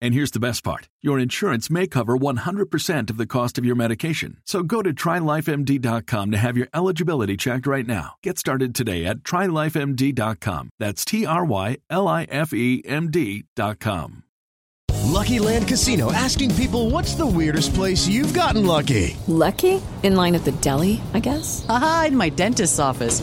And here's the best part your insurance may cover 100% of the cost of your medication. So go to trylifemd.com to have your eligibility checked right now. Get started today at trylifemd.com. That's T R Y L I F E M D.com. Lucky Land Casino asking people what's the weirdest place you've gotten lucky? Lucky? In line at the deli, I guess? Aha, in my dentist's office.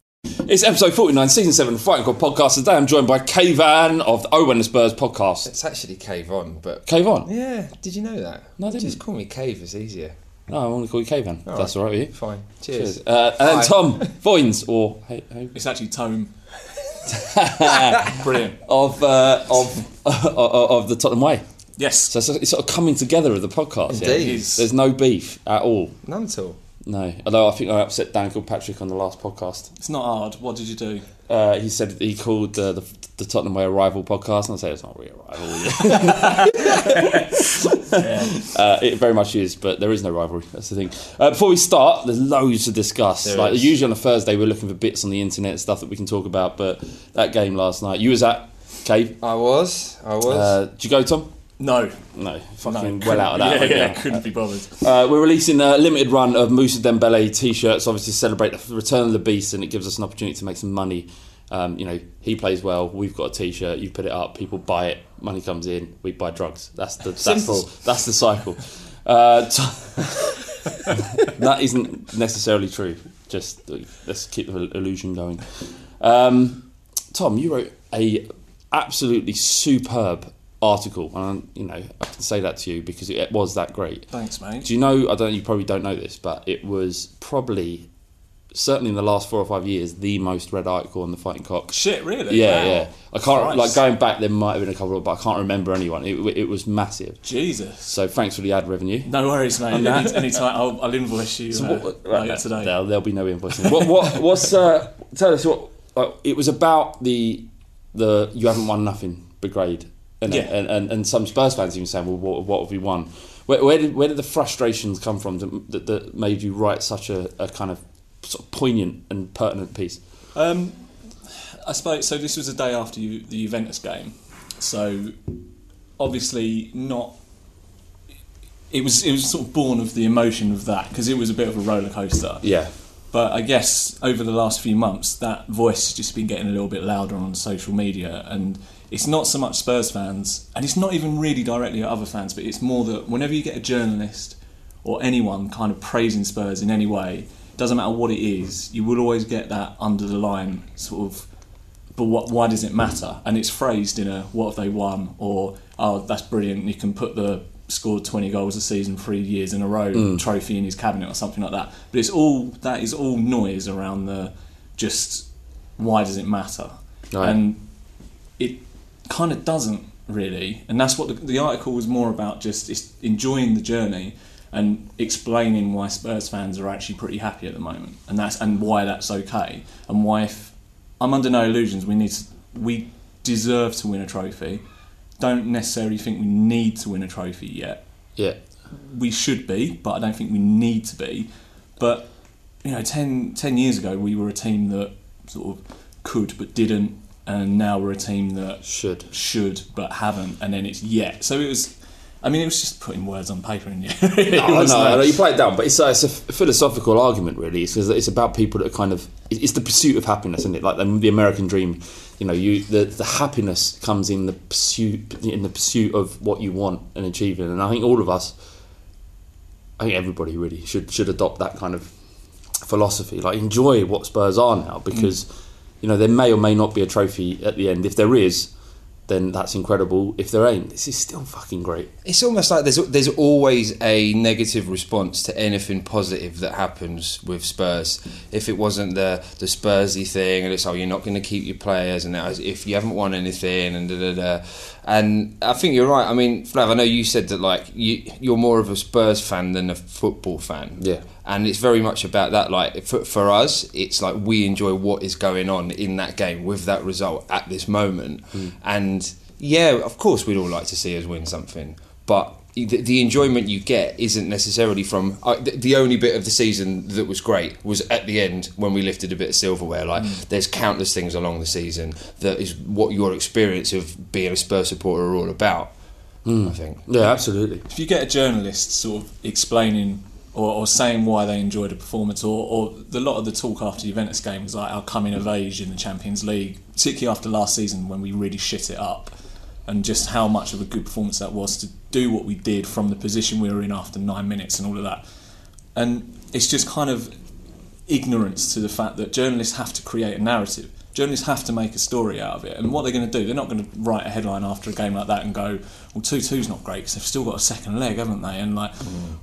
It's episode 49, season 7 of Fighting Cock Podcast. Today I'm joined by Kayvan of the Oh When the Spurs podcast. It's actually Cave On, but Cave On? Yeah, did you know that? No, I didn't. Just call me Cave, it's easier. No, I want to call you Kayvan. All that's right. all right with you. Fine. Cheers. Uh, and then Hi. Tom Foins, or hey, hey, It's actually Tome. Brilliant. of, uh, of, of the Tottenham Way. Yes. So it's, it's sort of coming together of the podcast. yeah? Indeed. There's no beef at all. None at all. No. Although I think I upset Dan Kilpatrick on the last podcast. It's not hard. What did you do? Uh, he said he called uh, the, the Tottenham Way a rival podcast, and I say it's not really a rival. uh, it very much is, but there is no rivalry. That's the thing. Uh, before we start, there's loads to discuss. There like is. usually on a Thursday, we're looking for bits on the internet, stuff that we can talk about. But that game last night, you was at Cave. I was. I was. Uh, did you go, Tom? No, no, fucking No, well out of that. yeah, yeah, couldn't be bothered. Uh, we're releasing a limited run of Moussa Dembele t-shirts, obviously to celebrate the return of the beast, and it gives us an opportunity to make some money. Um, you know, he plays well. We've got a t-shirt. You put it up, people buy it. Money comes in. We buy drugs. That's the that's Simple. the, that's the cycle. Uh, t- that isn't necessarily true. Just uh, let's keep the illusion going. Um, Tom, you wrote a absolutely superb article, and you know I can say that to you because it was that great. Thanks, mate. Do you know? I don't. You probably don't know this, but it was probably certainly in the last four or five years the most read article on the Fighting Cock. Shit, really? Yeah, Wow. yeah. I can't Christ. like going back. There might have been a couple, of, but I can't remember anyone. It, it was massive. Jesus. So thanks for the ad revenue. No worries, mate. That. Any, anytime, I'll, I'll invoice you So uh, what- later today. There'll, there'll be no invoicing. what, what, what's uh, tell us what uh, it was about the the you haven't won nothing brigade, and Yeah. and, and, and some Spurs fans even saying, well, what, what have we won? Where, where did where did the frustrations come from that, that, that made you write such a, a kind of sort of poignant and pertinent piece? Um, I suppose so. This was the day after you, the Juventus game, so obviously not. It was it was sort of born of the emotion of that because it was a bit of a roller coaster. Yeah. But I guess over the last few months, that voice has just been getting a little bit louder on social media, and it's not so much Spurs fans, and it's not even really directly at other fans, but it's more that whenever you get a journalist or anyone kind of praising Spurs in any way, doesn't matter what it is, you will always get that under the line sort of. But what? Why does it matter? And it's phrased in a "What have they won?" or "Oh, that's brilliant." You can put the scored 20 goals a season three years in a row Mm. trophy in his cabinet or something like that. But it's all that is all noise around the just why does it matter? Right. And it kind of doesn't really. And that's what the, the article was more about just enjoying the journey and explaining why Spurs fans are actually pretty happy at the moment. And that's and why that's okay. And why if I'm under no illusions we need to, we deserve to win a trophy. Don't necessarily think we need to win a trophy yet Yeah. we should be, but I don't think we need to be. But you know, 10, 10 years ago, we were a team that sort of could but didn't, and now we're a team that should should but haven't, and then it's yet. So it was. I mean, it was just putting words on paper, and no, no, no, you play it down, but it's uh, a, it's a philosophical argument, really. It's, it's about people that are kind of it's the pursuit of happiness, isn't it? Like the, the American dream. You know, you the, the happiness comes in the pursuit in the pursuit of what you want and achieving. And I think all of us, I think everybody really should should adopt that kind of philosophy. Like enjoy what Spurs are now, because mm. You know there may or may not be a trophy at the end. If there is, then that's incredible. If there ain't, this is still fucking great. It's almost like there's there's always a negative response to anything positive that happens with Spurs. If it wasn't the the Spursy thing, and it's oh you're not going to keep your players, and that, if you haven't won anything, and da da da. And I think you're right. I mean, Flav, I know you said that like you you're more of a Spurs fan than a football fan. Yeah. And it's very much about that. Like for, for us, it's like we enjoy what is going on in that game with that result at this moment. Hmm. And yeah, of course, we'd all like to see us win something, but the, the enjoyment you get isn't necessarily from uh, the, the only bit of the season that was great was at the end when we lifted a bit of silverware. Like hmm. there's countless things along the season that is what your experience of being a Spurs supporter are all about. I hmm. think. Yeah, absolutely. If you get a journalist sort of explaining or, or saying why they enjoyed a performance, or, or the lot of the talk after the Juventus game was like our coming of age in the Champions League, particularly after last season when we really shit it up, and just how much of a good performance that was to do what we did from the position we were in after nine minutes and all of that. And it's just kind of ignorance to the fact that journalists have to create a narrative. Journalists have to make a story out of it. And what they're going to do, they're not going to write a headline after a game like that and go, well, 2 2's not great because they've still got a second leg, haven't they? And like,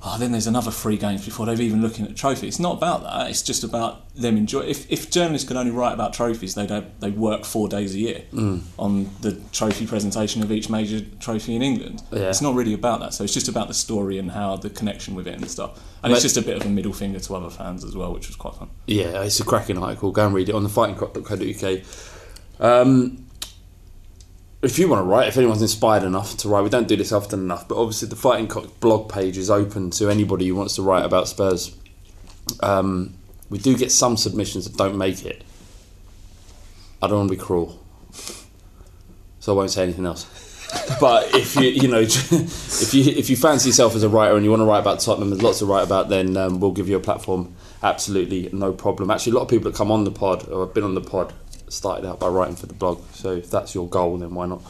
oh, then there's another three games before they've even looking at the trophy. It's not about that. It's just about them enjoy. If, if journalists could only write about trophies, they don't. They work four days a year Mm. on the trophy presentation of each major trophy in England. Yeah. It's not really about that. So it's just about the story and how the connection with it and stuff. And it's just a bit of a middle finger to other fans as well, which was quite fun. Yeah, it's a cracking article. Go and read it on the fightingcock.co.uk. Um, if you want to write, if anyone's inspired enough to write, we don't do this often enough, but obviously the Fighting Cock blog page is open to anybody who wants to write about Spurs. Um, we do get some submissions that don't make it. I don't want to be cruel, so I won't say anything else. but if you you know if you if you fancy yourself as a writer and you want to write about Tottenham, there's lots to write about. Then um, we'll give you a platform. Absolutely no problem. Actually, a lot of people that come on the pod or have been on the pod started out by writing for the blog. So if that's your goal, then why not?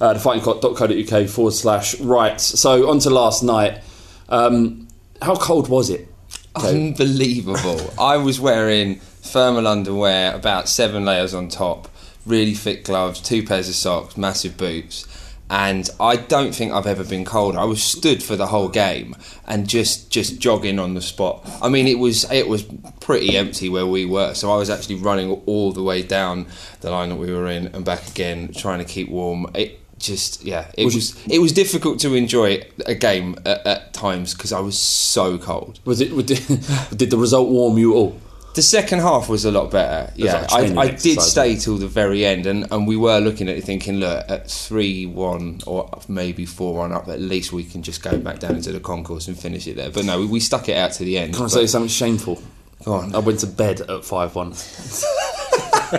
Uh, thefightingcock.co.uk forward slash writes. So on to last night. Um, how cold was it? Unbelievable. I was wearing thermal underwear, about seven layers on top, really thick gloves, two pairs of socks, massive boots. And I don't think I've ever been cold. I was stood for the whole game and just just jogging on the spot. I mean, it was it was pretty empty where we were, so I was actually running all the way down the line that we were in and back again, trying to keep warm. It, just yeah, it was, was it was difficult to enjoy a game at, at times because I was so cold. Was it? Did the result warm you all? The second half was a lot better. Yeah, I, I did stay till the very end, and, and we were looking at it thinking, look, at three one or maybe four one up, at least we can just go back down into the concourse and finish it there. But no, we, we stuck it out to the end. Can I say something shameful? Go on. I went to bed at five one.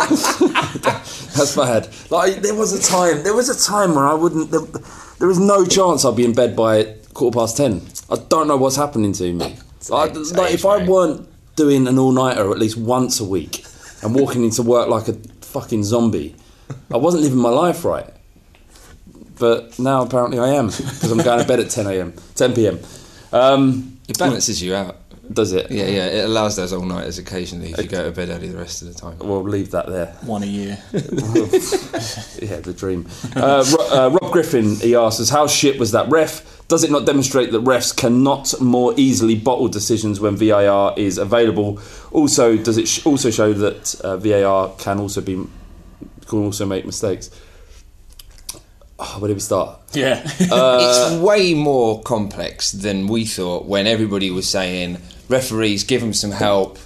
That's bad. Like there was a time. There was a time where I wouldn't. There, there was no chance I'd be in bed by quarter past ten. I don't know what's happening to me. Like, like if I weren't doing an all nighter at least once a week and walking into work like a fucking zombie, I wasn't living my life right. But now apparently I am because I'm going to bed at 10 a.m., 10 p.m. Um, it balances you out. Does it? Yeah, yeah. It allows those all nighters occasionally if you go to bed early the rest of the time. We'll leave that there. One a year. yeah, the dream. Uh, uh, Rob Griffin, he asks us, how shit was that ref? Does it not demonstrate that refs cannot more easily bottle decisions when VAR is available? Also, does it sh- also show that uh, VAR can also be can also make mistakes? Oh, where did we start? Yeah. uh, it's way more complex than we thought when everybody was saying referees give them some help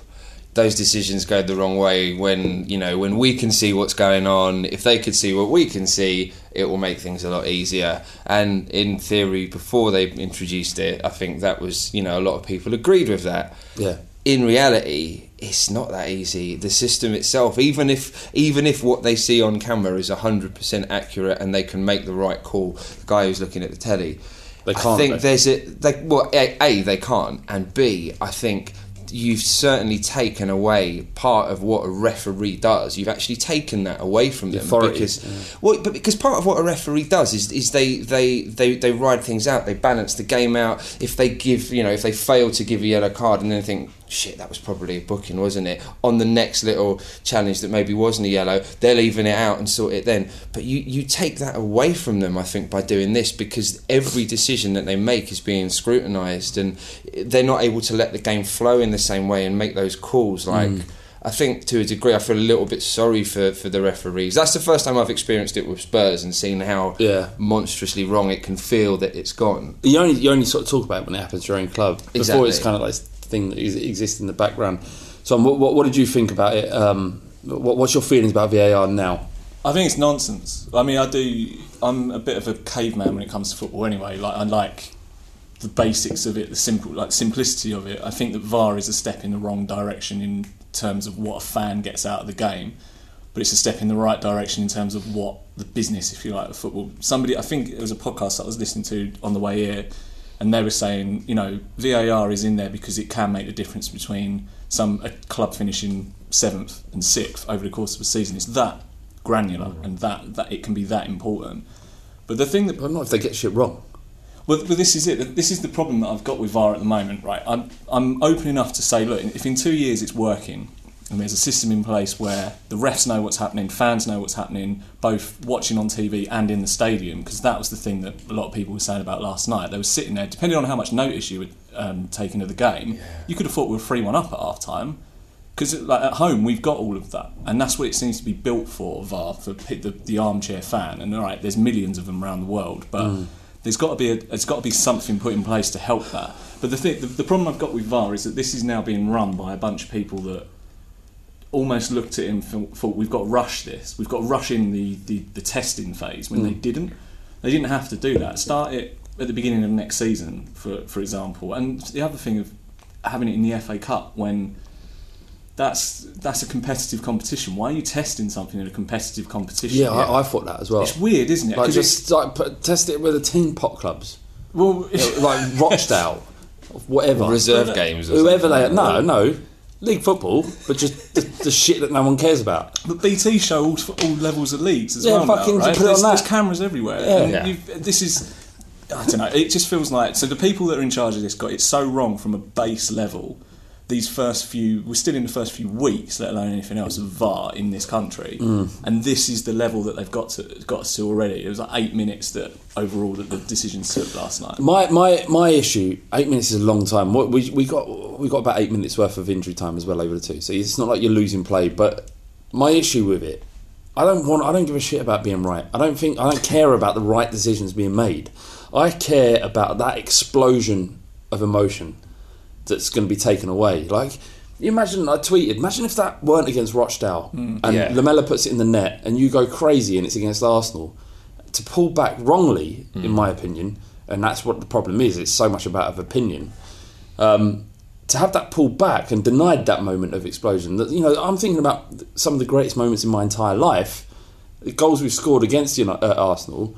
those decisions go the wrong way when you know when we can see what's going on if they could see what we can see it will make things a lot easier. And in theory before they introduced it i think that was you know a lot of people agreed with that. Yeah. In reality it's not that easy. The system itself even if even if what they see on camera is 100% accurate and they can make the right call the guy who's looking at the telly they can't. I think there's a they, well, a, a they can't, and b I think you've certainly taken away part of what a referee does. You've actually taken that away from them Authority, because yeah. well, but because part of what a referee does is is they, they they they ride things out. They balance the game out. If they give you know if they fail to give a yellow card and then think shit that was probably a booking wasn't it on the next little challenge that maybe wasn't a yellow they're leaving it out and sort it then but you you take that away from them I think by doing this because every decision that they make is being scrutinised and they're not able to let the game flow in the same way and make those calls like Mm. I think to a degree I feel a little bit sorry for, for the referees. That's the first time I've experienced it with Spurs and seen how Yeah. monstrously wrong it can feel that it's gone. You only you only sort of talk about it when it happens to your own club. Before Exactly. it's kind of like thing that is- exists in the background. So, what, what, what did you think about it? Um, what, what's your feelings about VAR now? I think it's nonsense. I mean, I do. I'm a bit of a caveman when it comes to football. Anyway, like I like the basics of it, the simple, like simplicity of it. I think that VAR is a step in the wrong direction in terms of what a fan gets out of the game, but it's a step in the right direction in terms of what the business, if you like, of football. Somebody, I think it was a podcast I was listening to on the way here, and they were saying, you know, VAR is in there because it can make the difference between some a club finishing seventh and sixth over the course of a season. It's that granular mm. and that that it can be that important. But the thing that But not if they get shit wrong. well, but this is it. This is the problem that I've got with VAR at the moment, right? I'm, I'm open enough to say, look, if in two years it's working and there's a system in place where the refs know what's happening, fans know what's happening, both watching on TV and in the stadium, because that was the thing that a lot of people were saying about last night. They were sitting there, depending on how much notice you were um, taking of the game, you could have thought we were 3 1 up at half time. Because like, at home we've got all of that, and that's what it seems to be built for VAR for the, the armchair fan. And all right, there's millions of them around the world, but Mm. there's got to be a, there's got to be something put in place to help that. But the thing, the, the problem I've got with VAR is that this is now being run by a bunch of people that almost looked at him and thought, thought we've got to rush this, we've got to rush in the, the, the testing phase when they Mm. didn't. They didn't have to do that. Start it at the beginning of next season, for for example. And the other thing of having it in the FA Cup when that's that's a competitive competition. Why are you testing something in a competitive competition? Yeah, I, I thought that as well. It's weird, isn't it? Like 'Cause just like put, test it with the teen pot clubs. Well, like Rochdale, whatever Reserve games or whoever they. something. No, no, league football, but just the, the shit that no one cares about. But BT show all, all levels of leagues as Yeah, well. now, fucking right? put it there's, on that. there's cameras everywhere. Yeah. and Yeah. This is, I don't know. It just feels like so the people that are in charge of this got it so wrong from a base level. These first few, we're still in the first few weeks, let alone anything else, of VAR in this country, Mm. and this is the level that they've got to got us to already. It was like eight minutes that overall that the decisions took last night. My my my issue. Eight minutes is a long time. What- We we got we got about eight minutes worth of injury time as well over the two. So it's not like you're losing play. But my issue with it, I don't want. I don't give a shit about being right. I don't think. I don't care about the right decisions being made. I care about that explosion of emotion that's going to be taken away. Like. You imagine I tweeted. Imagine if that weren't against Rochdale and Yeah. Lamela puts it in the net and you go crazy and it's against Arsenal. To pull back wrongly, in my opinion, and that's what the problem is. It's so much about of opinion. Um, to have that pulled back and denied that moment of explosion. That you know, I'm thinking about some of the greatest moments in my entire life. The goals we've scored against you know, uh, Arsenal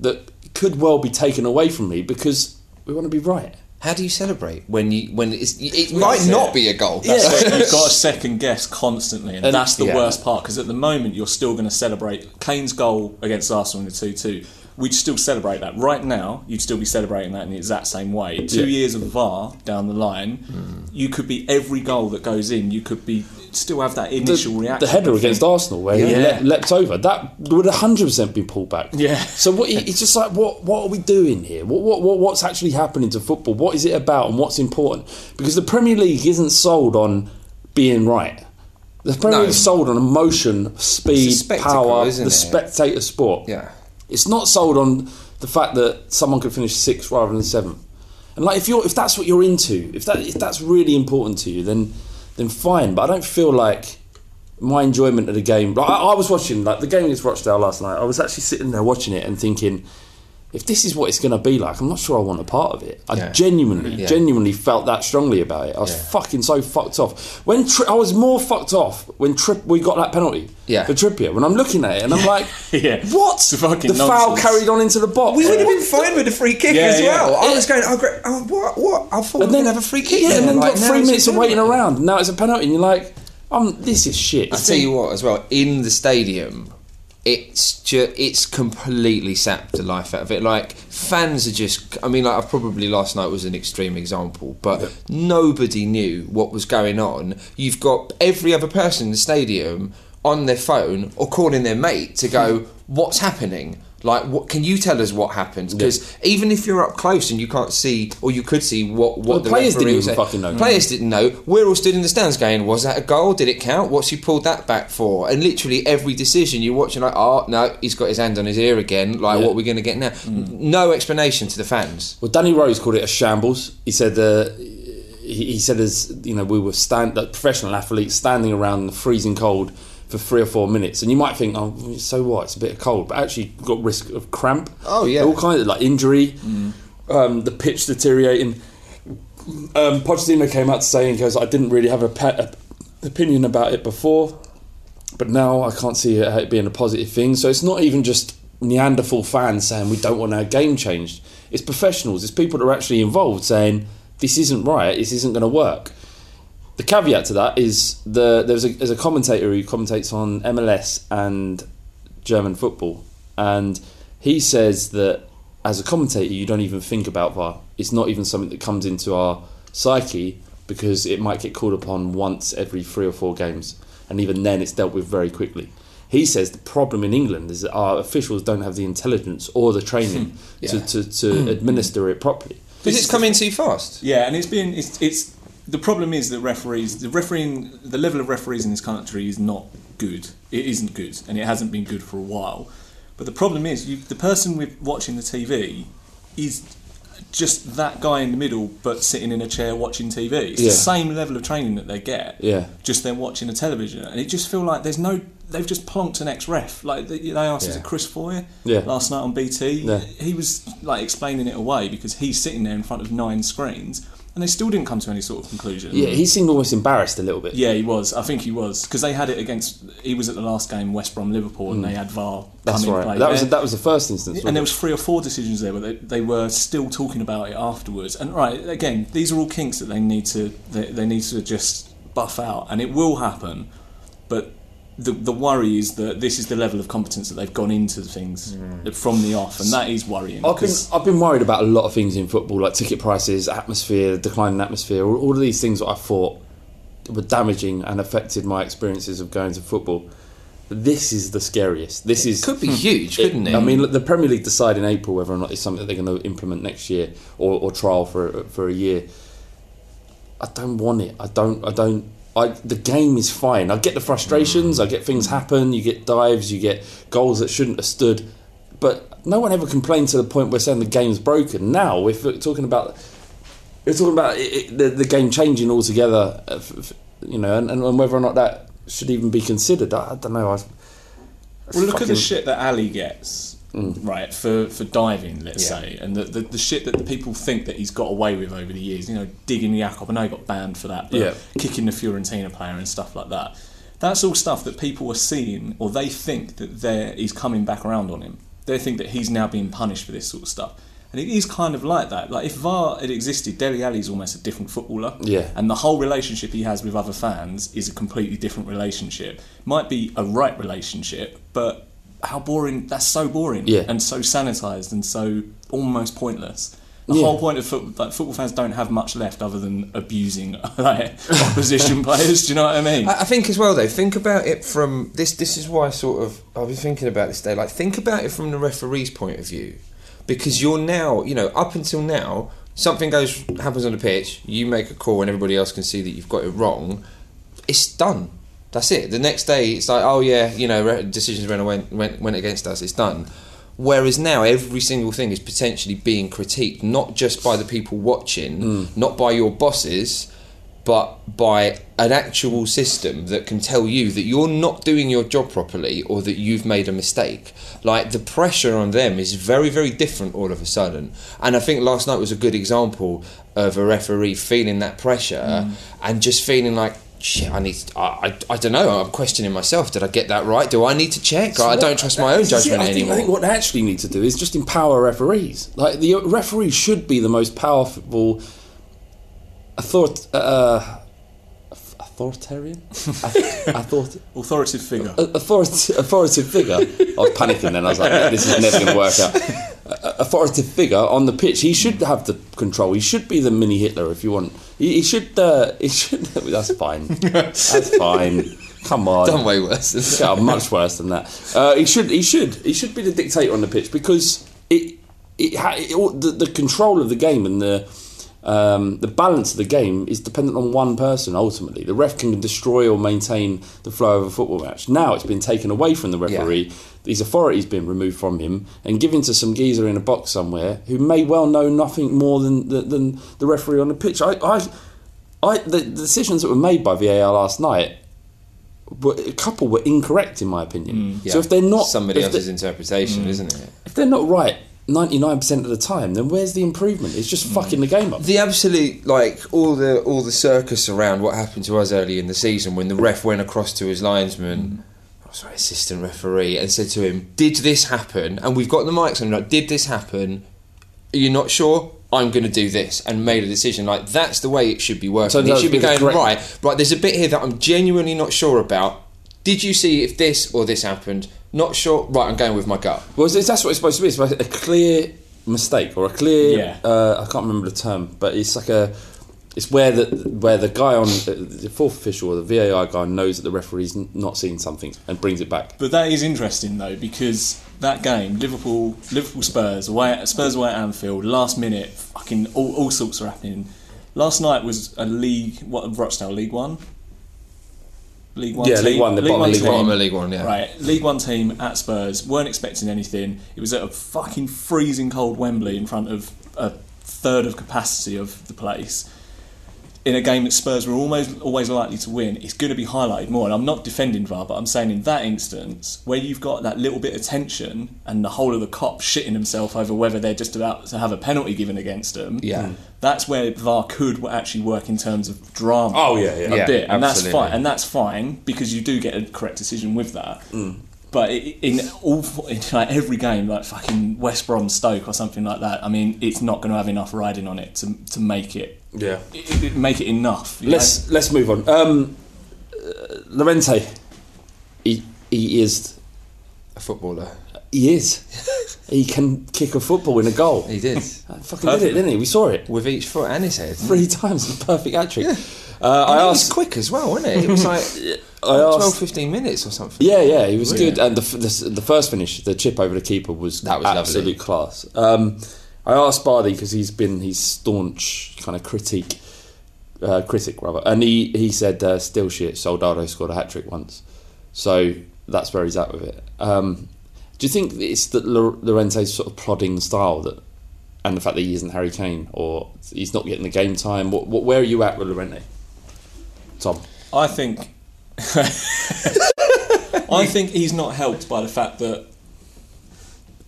that could well be taken away from me because we want to be right. How do you celebrate when you when it's, it might not be a goal? So you've got to second guess constantly, and, And- that's the yeah. worst part. Because at the moment, you're still going to celebrate Kane's goal against Arsenal in the two-two. We'd still celebrate that right now. You'd still be celebrating that in the exact same way. Two Yeah. years of VAR down the line, hmm. you could be every goal that goes in. You could be still have that initial the, reaction. The header against Arsenal where he le- leapt over that would hundred percent be pulled back. Yeah. So what? It's just like what? What are we doing here? What, what? What? What's actually happening to football? What is it about, and what's important? Because the Premier League isn't sold on being right. The Premier No. League is sold on emotion, speed, It's a spectacle, power, the it? spectator sport. Yeah. It's not sold on the fact that someone could finish sixth rather than seventh. And like if you're if that's what you're into, if that if that's really important to you, then then fine. But I don't feel like my enjoyment of the game. Like I, I was watching like the game against Rochdale last night. I was actually sitting there watching it and thinking, if this is what it's going to be like, I'm not sure I want a part of it. I Yeah. genuinely, Yeah. genuinely felt that strongly about it. I was Yeah. fucking so fucked off. When Tri- I was more fucked off when Trip we got that penalty Yeah. for Trippier. When I'm looking at it and I'm like, Yeah. what? It's fucking the foul nonsense. carried on into the box. We would have been fine with the free kick Yeah, as yeah. well. I was going, oh, great. Oh, what? What? I thought we and were then going to have a free kick. Yeah, and then Like, got three minutes of waiting penalty. around. Now it's a penalty, and you're like, um, this is shit. I tell you what, as well, in the stadium, it's just it's completely sapped the life out of it. Like fans are just. I mean, like I've probably last night was an extreme example, but nobody knew what was going on. You've got every other person in the stadium on their phone or calling their mate to go, hmm. "What's happening?" Like, what can you tell us what happened? Because even if you're up close and you can't see, or you could see what what Well, the players didn't even fucking know. Players didn't know. We're all stood in the stands going, was that a goal? Did it count? What's he pulled that back for? And literally every decision you're watching, like, oh, no, he's got his hand on his ear again. Like, Yeah. what are we going to get now? No explanation to the fans. Well, Danny Rose called it a shambles. He said uh, he, he said as you know we were stand like professional athletes standing around in the freezing cold for three or four minutes, and you might think, oh, so what? It's a bit of cold, but actually you've got risk of cramp. Oh, yeah. all kinds of like injury, um, the pitch deteriorating. Um, Pochettino came out to say and goes, I didn't really have a, a opinion about it before, but now I can't see it being a positive thing. So it's not even just Neanderthal fans saying we don't want our game changed. It's professionals. It's people that are actually involved saying this isn't right. This isn't going to work. The caveat to that is the there's a, there's a commentator who commentates on MLS and German football, and he says that as a commentator you don't even think about VAR. It's not even something that comes into our psyche because it might get called upon once every three or four games, and even then it's dealt with very quickly. He says the problem in England is that our officials don't have the intelligence or the training to, Yeah. to, to administer it properly. Because it's coming too fast. Yeah, and it's been it's, it's the problem is that referees the refereeing the level of referees in this country is not good. It isn't good, and it hasn't been good for a while. But the problem is, you, the person with watching the TV is just that guy in the middle, but sitting in a chair watching TV. It's Yeah. the same level of training that they get. Yeah. just them watching a television, and it just feel like there's no. They've just plonked an ex-ref. Like they, they asked, Yeah. it Chris Foy? Yeah. Last night on BT, Yeah. he was like explaining it away because he's sitting there in front of nine screens and they still didn't come to any sort of conclusion. Yeah, he seemed almost embarrassed a little bit. Yeah, he was. I think he was because they had it against. He was at the last game, West Brom Liverpool, and Mm. they had VAR. That's right. play That was that was the first instance. and there was three or four decisions there but they, they were still talking about it afterwards. And right again, these are all kinks that they need to they, they need to just buff out, and it will happen. But the the worry is that this is the level of competence that they've gone into things mm. from the off, and that is worrying. I've been, 'cause- I've been worried about a lot of things in football, like ticket prices, atmosphere, declining atmosphere, all, all of these things that I thought were damaging and affected my experiences of going to football. This is the scariest. This is could be hmm. huge, couldn't it? I mean, look, the Premier League decide in April whether or not it's something that they're going to implement next year or, or trial for for a year. I don't want it. I don't. I don't. I, the game is fine. I get the frustrations. I get things happen. You get dives. You get goals that shouldn't have stood. But no one ever complained to the point where saying the game's broken. Now, if we're talking about, we're talking about it, the, the game changing altogether. uh, You know, and, and whether or not that should even be considered. I, I don't know. I, Well, look at the shit that Alli gets, Mm. right, for, for diving, let's Yeah. say, and the, the, the shit that the people think that he's got away with over the years. You know, digging Yacob. I know he got banned for that, but Yeah. kicking the Fiorentina player and stuff like that. That's all stuff that people are seeing, or they think that they're, he's coming back around on him. They think that he's now being punished for this sort of stuff. And it is kind of like that. Like if VAR had existed, Dele Alli's almost a different footballer. Yeah. And the whole relationship he has with other fans is a completely different relationship. Might be a right relationship, but how boring! That's so boring. Yeah. And so sanitized and so almost pointless. The Yeah. whole point of football, like football fans don't have much left other than abusing like opposition players. Do you know what I mean? I, I think as well though. Think about it from this. This is why I sort of I've been thinking about this day. Like think about it from the referee's point of view, because you're now, you know, up until now, something goes happens on the pitch. You make a call, and everybody else can see that you've got it wrong. It's done. That's it. The next day, it's like, oh yeah, you know, re- decisions went went went, went against us. It's done. Whereas now, every single thing is potentially being critiqued, not just by the people watching, hmm. not by your bosses, but by an actual system that can tell you that you're not doing your job properly or that you've made a mistake. Like the pressure on them is very, very different all of a sudden. And I think last night was a good example of a referee feeling that pressure hmm. and just feeling like, shit, I need to, I, I, I don't know, I'm questioning myself. Did I get that right? Do I need to check? I don't trust my own This is it. judgment I think, anymore. I think what they actually need to do is just empower referees. Like the referees should be the most powerful author- uh, authoritarian. I thought Authoritative figure. Authority, authoritative figure. I was panicking then. I was like, "This is never going to work out." Authoritative figure on the pitch. He should have the control. He should be the mini Hitler if you want. He, he should. Uh, he should. That's fine. That's fine. Come on. Done way worse than that. Yeah, much worse than that. Uh, he should. He should. He should be the dictator on the pitch because it. It, ha- it the, the control of the game and the um, the balance of the game is dependent on one person. Ultimately, the ref can destroy or maintain the flow of a football match. Now it's been taken away from the referee. His authority's been removed from him and given to some geezer in a box somewhere who may well know nothing more than the, than the referee on the pitch. I, I, I the, the decisions that were made by VAR last night were, a couple were incorrect in my opinion. Mm. Yeah. So if they're not somebody if else's they- interpretation, mm. isn't it? if they're not right ninety nine percent of the time, then where's the improvement? It's just mm. fucking the game up. The absolute like all the all the circus around what happened to us early in the season when the ref went across to his linesman, oh, sorry, assistant referee, and said to him, "Did this happen?" And we've got the mics on. Like, did this happen? Are you not sure? I'm going to do this, and made a decision. Like that's the way it should be working. So it should be would be the going correct- right. Right. There's a bit here that I'm genuinely not sure about. Did you see if this or this happened? Not sure. Right. I'm going with my gut. Well, that's what it's supposed to be. It's a clear mistake or a clear. Yeah. Uh, I can't remember the term, but it's like a. It's where the where the guy on the fourth official or the VAR guy knows that the referee's not seeing something and brings it back. But that is interesting though because that game, Liverpool, Liverpool Spurs away at Spurs away at Anfield, last minute, fucking all, all sorts are happening. Last night was a league, what Rochdale League One. League One Yeah, team. League One, the bottom of League team. One. Bottom of League One, yeah. Right, League One team at Spurs weren't expecting anything. It was at a fucking freezing cold Wembley in front of a third of capacity of the place. In a game that Spurs were almost always likely to win, it's going to be highlighted more. And I'm not defending VAR, but I'm saying in that instance, where you've got that little bit of tension and the whole of the Kop shitting himself over whether they're just about to have a penalty given against them, Yeah. that's where VAR could actually work in terms of drama. Oh, yeah, yeah. a Yeah, bit, and that's fine. And that's fine because you do get a correct decision with that. Mm. But in all in like every game, like fucking West Brom Stoke or something like that, I mean, it's not going to have enough riding on it to to make it Yeah. it, it- make it enough. Let's let's move on. Um, uh, Llorente, he he is A footballer. he is. he can kick a football in a goal. He did. Fucking did it, didn't he? We saw it With each foot and his head. three times. Perfect hat trick. Uh, I it was asked. quick as well, wasn't it? It was like I 12, asked. 15 minutes or something. Yeah, yeah, he was Brilliant. good. And the, the the first finish, the chip over the keeper, was That was lovely. absolute class. Um, I asked Bardi because he's been his staunch kind of critique, uh, critic rather, and he he said uh, still shit. Soldado scored a hat trick once, so that's where he's at with it. Um, do you think it's that Lor- Llorente's sort of plodding style that, and the fact that he isn't Harry Kane or he's not getting the game time? What, what where are you at with Llorente? Tom, I think I think he's not helped by the fact that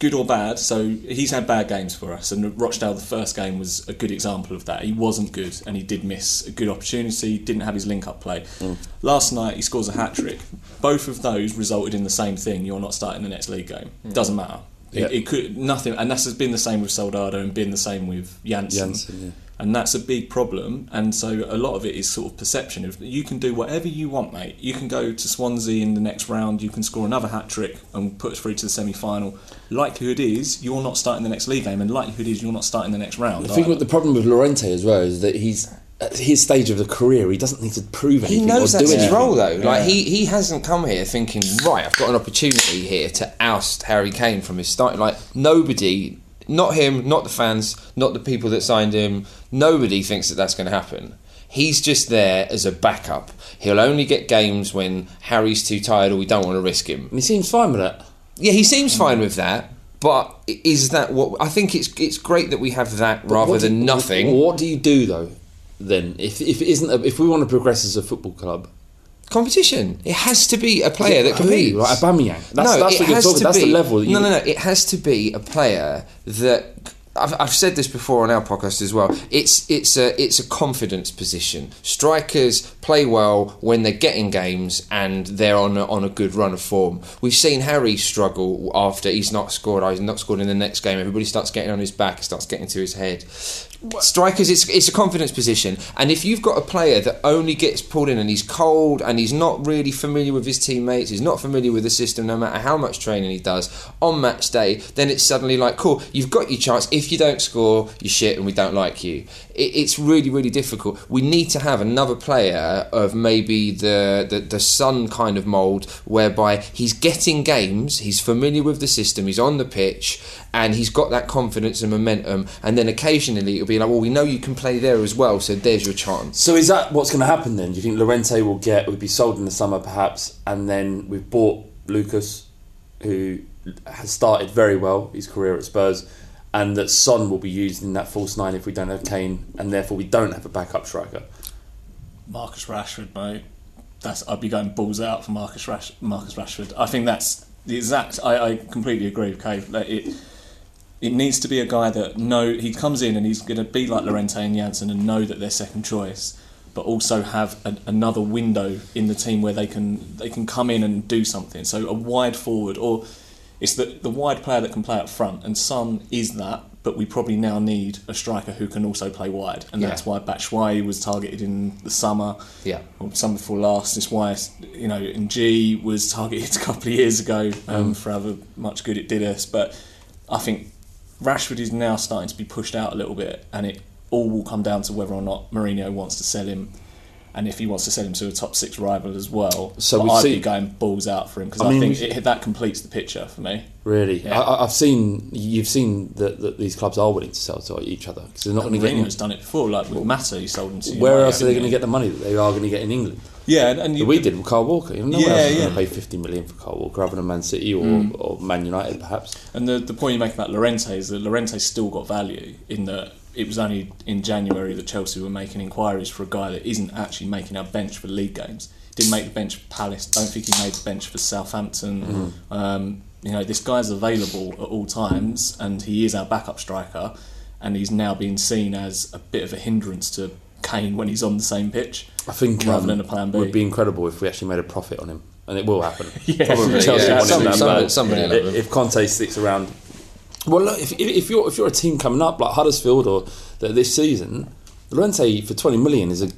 good or bad. So he's had bad games for us, and Rochdale, the first game was a good example of that. He wasn't good, and he did miss a good opportunity. Didn't have his link-up play. Mm. Last night he scores a hat trick. Both of those resulted in the same thing. You're not starting the next league game. Mm. Doesn't matter. Yeah. It, it could nothing, and that's been the same with Soldado and been the same with Janssen. Janssen, yeah. And that's a big problem. And so a lot of it is sort of perception. If you can do whatever you want, mate. You can go to Swansea in the next round. You can score another hat trick and put us through to the semi-final. Likelihood is you're not starting the next league game, and likelihood is you're not starting the next round. I think either. what the problem with Llorente as well is that he's at his stage of the career. He doesn't need to prove anything. He knows or that's do his role though. Like Yeah. he, he hasn't come here thinking, right, I've got an opportunity here to oust Harry Kane from his start. Like nobody, not him, not the fans, not the people that signed him. Nobody thinks that that's going to happen. He's just there as a backup. He'll only get games when Harry's too tired or we don't want to risk him. He seems fine with that. Yeah, he seems fine with that. But is that what I think? It's it's great that we have that rather do than nothing. What do you do though? Then, if if it isn't, a, if we want to progress as a football club, competition. It has to be a player that Who? competes. Like Aubameyang? That's- no, that's what you're talking- that's the be, level that you- No, no, no. It has to be a player that. I've, I've said this before on our podcast as well. It's it's a it's a confidence position. Strikers play well when they're getting games and they're on a, on a good run of form. We've seen Harry struggle after he's not scored. He's not scored in the next game. Everybody starts getting on his back. It starts getting to his head. Strikers, it's, it's a confidence position, and if you've got a player that only gets pulled in and he's cold and he's not really familiar with his teammates, he's not familiar with the system, no matter how much training he does on match day, then it's suddenly like, cool, you've got your chance. If you don't score, you shit, and we don't like you. It, it's really, really difficult. We need to have another player of maybe the the, the Son kind of mould, whereby he's getting games, he's familiar with the system, he's on the pitch, and he's got that confidence and momentum, and then occasionally it'll be like, well, we know you can play there as well, so there's your chance. so is that what's going to happen then? Do you think Llorente will get would be sold in the summer perhaps, and then we've bought Lucas, who has started very well his career at Spurs, and that Son will be used in that false nine if we don't have Kane, and therefore we don't have a backup striker. Marcus Rashford, mate. That's I'd be going balls out for Marcus Rash, Marcus Rashford. I think that's the exact. I, I completely agree with Cave. It, it needs to be a guy that know he comes in and he's going to be like Llorente and Janssen and know that they're second choice, but also have a, another window in the team where they can they can come in and do something. So a wide forward or it's the the wide player that can play up front, and Son is that. But we probably now need a striker who can also play wide, and Yeah. that's why Batshuayi was targeted in the summer. Yeah. or summer before last. It's why you know, and G was targeted a couple of years ago um, for however much good it did us. But I think Rashford is now starting to be pushed out a little bit, and it all will come down to whether or not Mourinho wants to sell him. And if he wants to sell him to a top six rival as well, So I'd seen- be going balls out for him because I I, mean, think it, that completes the picture for me. Really, Yeah. I, I've seen you've seen that, that these clubs are willing to sell to each other because they're not going to get. Mourinho's done it before, like with Mata, he sold him to. Where United, else are they going to get the money that they are going to get in England? Yeah, and, and you, we did with Carl Walker. You know, no one else is yeah. going to pay 50 million for Carl Walker other than Man City or, Mm. or Man United, perhaps. And the, the point you make about Llorente is that Llorente's still got value in that it was only in January that Chelsea were making inquiries for a guy that isn't actually making our bench for league games. Didn't make the bench for Palace. Don't think he made the bench for Southampton. Mm-hmm. Um, you know, this guy's available at all times, and he is our backup striker. And he's now being seen as a bit of a hindrance to Kane when he's on the same pitch. I think rather um, than a plan B. would be incredible if we actually made a profit on him, and it will happen. Yeah. Probably. Chelsea yeah. want him Some- that somebody- somebody will have if Conte sticks around. Well, look, if, if, you're if you're a team coming up like Huddersfield or th- this season, Llorente for twenty million is a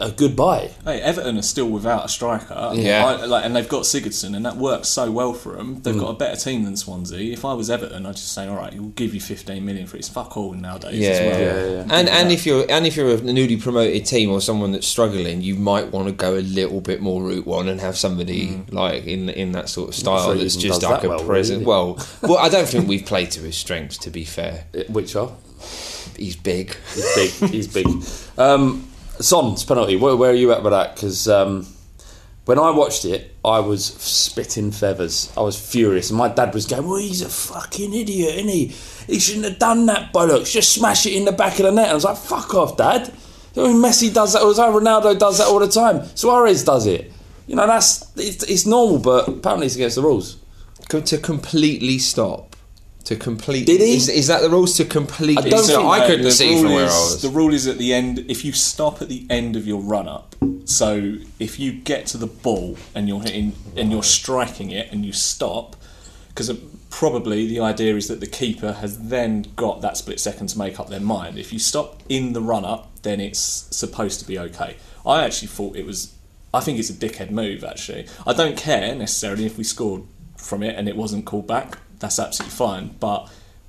a good buy. Hey, Everton are still without a striker. Yeah. I, like, and they've got Sigurdsson, and that works so well for them. Mm. They've got a better team than Swansea. If I was Everton, I'd just say, all right, we'll give you 15 million for it. It's fuck all nowadays Yeah, as well. yeah, yeah. And and if you're and if you're a newly promoted team or someone that's struggling, you might want to go a little bit more route one and have somebody like in in that sort of style sure that's just like that a well, present. really. Well, well, I don't think we've played to his strengths. To be fair, Which are he's big. he's big. he's big. Um, Son's penalty. Where, where are you at with that? Because um, when I watched it, I was spitting feathers. I was furious, and my dad was going, "Well, he's a fucking idiot, isn't he? He shouldn't have done that bollocks. Just smash it in the back of the net." And I was like, "Fuck off, dad." Messi does that all the. Ronaldo does that all the time. Suarez does it. You know, that's it's, it's normal, but apparently it's against the rules. To completely stop. To complete. Did he? Is, is that the rules to complete? I don't stop? think- I couldn't the see rule from where I is- was. The rule is at the end. If you stop at the end of your run up, so if you get to the ball and you're hitting and you're striking it and you stop, because probably the idea is that the keeper has then got that split second to make up their mind. If you stop in the run up, then it's supposed to be okay. I actually thought it was. I think it's a dickhead move. Actually, I don't care necessarily if we scored from it and it wasn't called back. That's absolutely fine, but.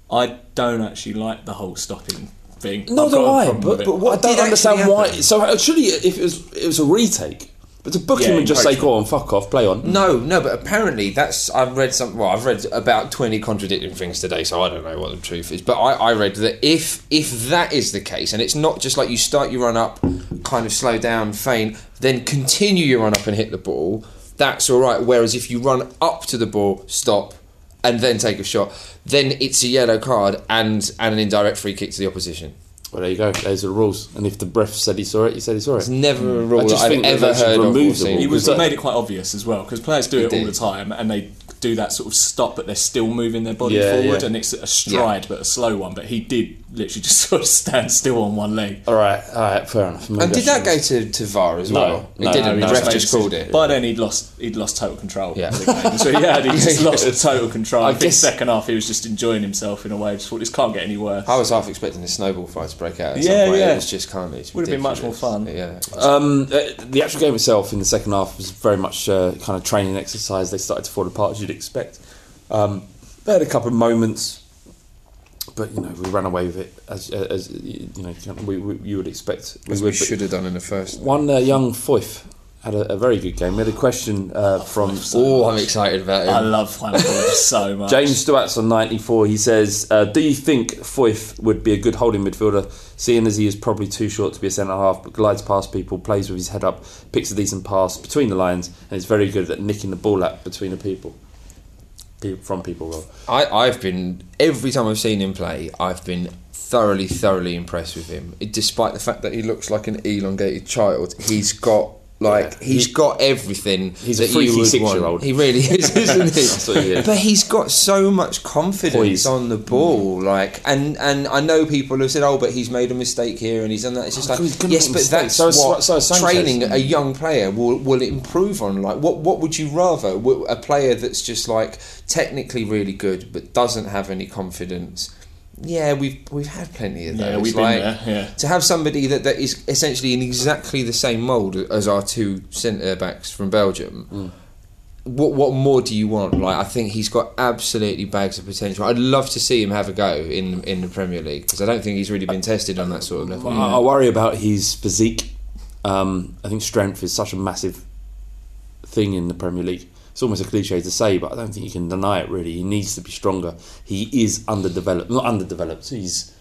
I don't actually like the whole stopping thing. No, I've do got a I. problem But, but what, I don't understand why. So uh, actually, if it was it was a retake, but to book Yeah, him and just say, "Go on, fuck off, play on." No, no, but apparently that's I've read some. Well, I've read about twenty contradicting things today, so I don't know what the truth is. But I, I read that if if that is the case, and it's not just like you start your run up, kind of slow down, feign, then continue your run up and hit the ball, that's all right. Whereas if you run up to the ball, stop, and then take a shot, then it's a yellow card and and an indirect free kick to the opposition. Well, there you go. Those are the rules. And if the ref said he saw it, he said he saw it. It's never a mm. rule just that I've ever heard of or seen. He was Because he that- made it quite obvious as well because players do it all did. the time and they do that sort of stop, but they're still moving their body Yeah, forward, yeah. and it's a stride but a slow one. But he did literally just sort of stand still on one leg. All right, all right, fair enough. And did that go to, to VAR as No, well? no, it didn't. no, the he ref just just made called it. By then he'd lost he'd lost total control. Yeah. of the game. So yeah, he just lost total control. I, I think guess- second half he was just enjoying himself in a way. Just thought this can't get any worse. I was half expecting a snowball fight to break out. At Yeah, some point. yeah. It was just kind of. Would have been much more fun. Yeah. Um, uh, the actual game itself in the second half was very much uh, kind of training exercise. They started to fall apart as you'd expect. Um, they had a couple of moments, but you know we ran away with it as, as you know we, we, you would expect. As we but should have done in the first. One uh, young Foyth had a, a very good game. We had a question uh, from Oh, I'm excited about him. I love Juan Foyth so much. James Stewart's on 94. He says, uh, Do you think Foyth would be a good holding midfielder, seeing as he is probably too short to be a centre half, but glides past people, plays with his head up, picks a decent pass between the lines, and is very good at nicking the ball out between the people? From people, well. I, I've been every time I've seen him play, I've been thoroughly, thoroughly impressed with him. Despite the fact that he looks like an elongated child, he's got like Yeah, he's he- got everything. He's a freaky six-year-old. He really is, isn't he? He is. But he's got so much confidence Poise. on the ball, like, and and I know people have said, "Oh, but he's made a mistake here and he's done that." It's just Oh, like, yes, but that's So what so training a young player will will improve on. Like, what what would you rather? A player that's just like technically really good but doesn't have any confidence. Yeah, we've we've had plenty of those. Yeah, we've been there, yeah. To have somebody that, that is essentially in exactly the same mould as our two centre backs from Belgium. Mm. What what more do you want? Like I think he's got absolutely bags of potential. I'd love to see him have a go in in the Premier League because I don't think he's really been tested on that sort of level. I, I worry about his physique. Um, I think strength is such a massive thing in the Premier League. It's almost a cliche to say, but I don't think you can deny it. Really, he needs to be stronger. He is underdeveloped, not underdeveloped. He's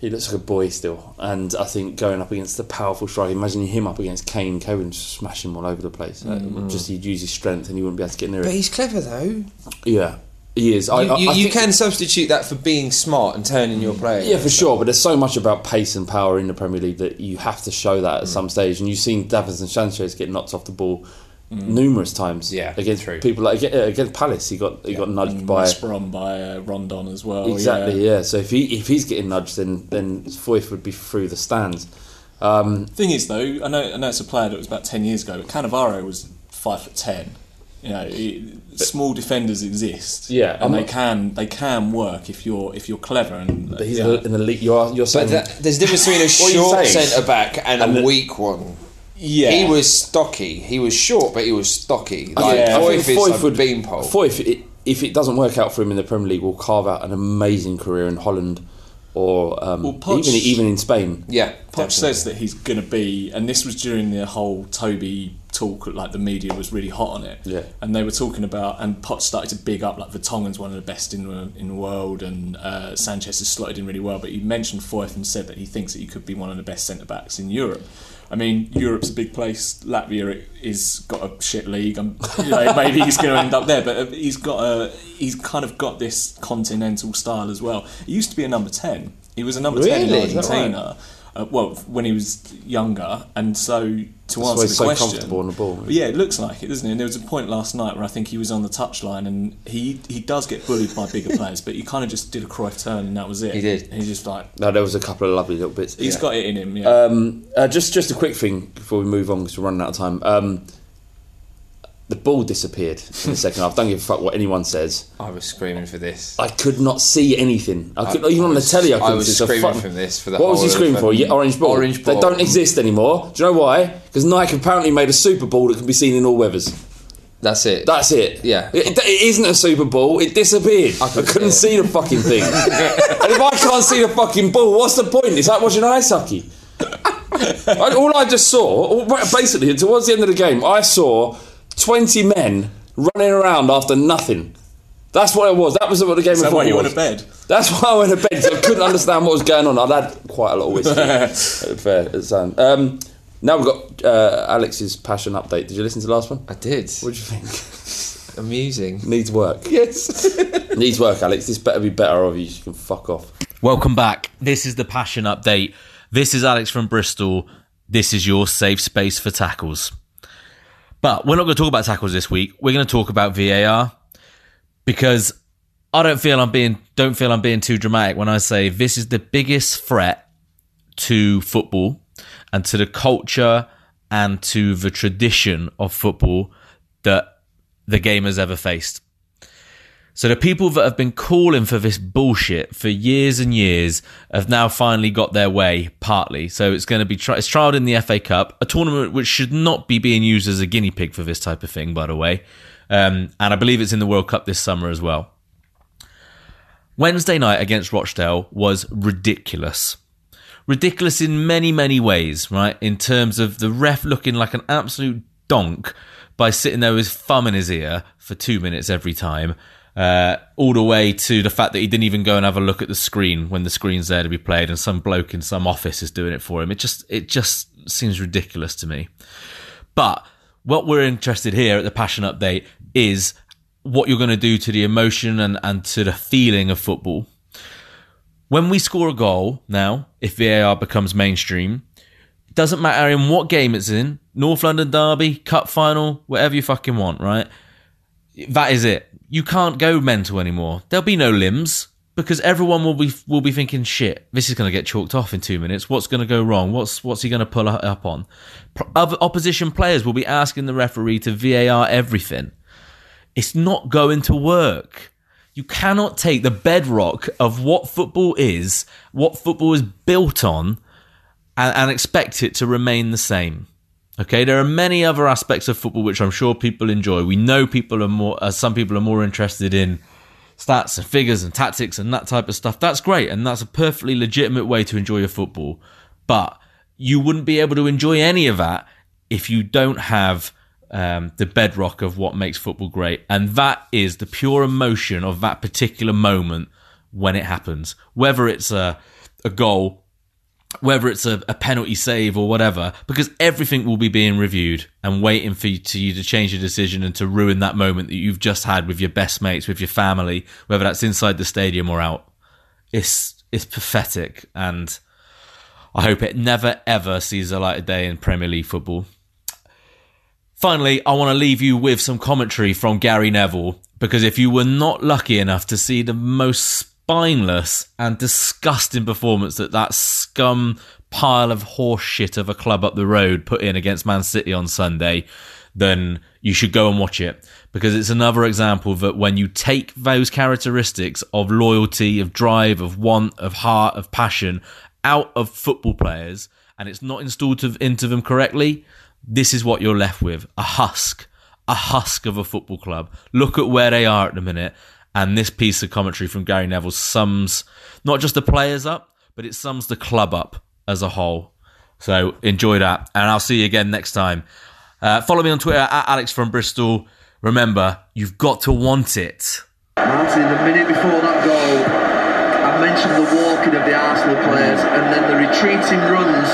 he looks like a boy still, and I think going up against the powerful striker. Imagine him up against Kane. Kane would just smash him all over the place. Uh, Mm. just he'd use his strength, and he wouldn't be able to get near But it. But he's clever though. Yeah, He is. You, I- you, I you can substitute that for being smart and turning your play. Yeah, for sure. But there's so much about pace and power in the Premier League that you have to show that at some stage. And you've seen Davinson Sanchez get knocked off the ball numerous times. Yeah, against people like against Palace, he got he got nudged And by West Brom by uh, Rondon as well. exactly. yeah. Yeah. So if he if he's getting nudged, then then Foyth would be through the stands. Um, Thing is, though, I know, I know it's a player that was about ten years ago, but Cannavaro was five foot ten. You know, it, small defenders exist. Yeah, and I'm they not- can they can work if you're if you're clever. And But he's yeah. an elite. You are. You're saying But that, there's a difference between a What are you short centre back and, And a the- weak one. Yeah. he was stocky. He was short, but he was stocky. Like I Foyth think is Foyth like would beanpole. Foyth, i- if it doesn't work out for him in the Premier League, will carve out an amazing career in Holland or um, Well, Poch- even even in Spain. Yeah, Poch says that he's going to be, and this was during the whole Toby talk, like the media was really hot on it. Yeah. And they were talking about, and Poch started to big up, like Vertonghen's one of the best in the, in the world, and uh, Sanchez has slotted in really well. But he mentioned Foyth and said that he thinks that he could be one of the best centre backs in Europe. I mean, Europe's a big place. Latvia is got a shit league. I'm, you know, maybe he's going to end up there, but uh, he's got a he's kind of got this continental style as well. He used to be a number ten. He was a number ten in Really? Is that Argentina. Uh, well, when he was younger, and so to That's why answer he's the so question, comfortable on the ball. Yeah, it looks like it, doesn't it? And there was a point last night where I think he was on the touchline, and he he does get bullied by bigger players, but he kind of just did a Cruyff turn, and that was it. He did. And he's just like No, there was a couple of lovely little bits. he's got it in him. Yeah. Um, uh, just just a quick thing before we move on because we're running out of time. Um, the ball disappeared in the second half. Don't give a fuck what anyone says. I was screaming for this. I could not see anything. I could I- even I on the telly. I, I couldn't was see. Screaming from this for the What was you screaming for? Yeah, orange ball. orange They don't exist anymore. Do you know why? Because Nike apparently made a Super Bowl that can be seen in all weathers. That's it. That's it. Yeah. It, it isn't a Super Bowl. It disappeared. I, couldn't see the fucking thing. and if I can't see the fucking ball, what's the point? It's like watching ice hockey. I- all I just saw, basically, towards the end of the game, I saw 20 men running around after nothing. That's what it was. That was what the game Is of that why football you went to bed? That's why I went to bed. 'cause I couldn't understand what was going on. I'd had quite a lot of whiskey. Fair, it's, um, um, now we've got uh, Alex's passion update. Did you listen to the last one? I did. What do you think? Amusing. Needs work. Yes. Needs work, Alex. This better be better, or you can fuck off. Welcome back. This is the Passion Update. This is Alex from Bristol. This is your safe space for tackles. But we're not going to talk about tackles this week. We're going to talk about VAR because I don't feel I'm being don't feel I'm being too dramatic when I say this is the biggest threat to football and to the culture and to the tradition of football that the game has ever faced. So the people that have been calling for this bullshit for years and years have now finally got their way, partly. So it's going to be tri- it's trialed in the FA Cup, a tournament which should not be being used as a guinea pig for this type of thing, by the way. Um, and I believe it's in the World Cup this summer as well. Wednesday night against Rochdale was ridiculous. Ridiculous in many, many ways, right? In terms of the ref looking like an absolute donk by sitting there with his thumb in his ear for two minutes every time, uh, all the way to the fact that he didn't even go and have a look at the screen when the screen's there to be played, and some bloke in some office is doing it for him. It just, it just seems ridiculous to me. But what we're interested here at the Passion Update is what you're going to do to the emotion and, and to the feeling of football. When we score a goal now, if VAR becomes mainstream, doesn't matter in what game it's in North London Derby, Cup final, whatever you fucking want, right? That is it. You can't go mental anymore. There'll be no limbs because everyone will be will be thinking, "Shit, this is going to get chalked off in two minutes. What's going to go wrong? What's what's he going to pull up on?" Other opposition players will be asking the referee to VAR everything. It's not going to work. You cannot take the bedrock of what football is, what football is built on, and, and expect it to remain the same. Okay, there are many other aspects of football which I'm sure people enjoy. We know people are more, uh, some people are more interested in stats and figures and tactics and that type of stuff. That's great, and that's a perfectly legitimate way to enjoy your football. But you wouldn't be able to enjoy any of that if you don't have um, the bedrock of what makes football great, and that is the pure emotion of that particular moment when it happens. Whether it's a a goal whether it's a, a, penalty save or whatever, because everything will be being reviewed and waiting for you to, you to change your decision and to ruin that moment that you've just had with your best mates, with your family, whether that's inside the stadium or out. It's it's pathetic, and I hope it never ever sees the light of day in Premier League football. Finally, I want to leave you with some commentary from Gary Neville because if you were not lucky enough to see the most spineless and disgusting performance that that scum pile of horse shit of a club up the road put in against Man City on Sunday, then you should go and watch it because it's another example that when you take those characteristics of loyalty, of drive, of want, of heart, of passion out of football players and it's not installed into them correctly, this is what you're left with a husk, a husk of a football club. Look at where they are at the minute. And this piece of commentary from Gary Neville sums not just the players up, but it sums the club up as a whole. So enjoy that. And I'll see you again next time. Uh, follow me on Twitter at Alex from Bristol. Remember, you've got to want it. Martin, the minute before that goal, I mentioned the walking of the Arsenal players and then the retreating runs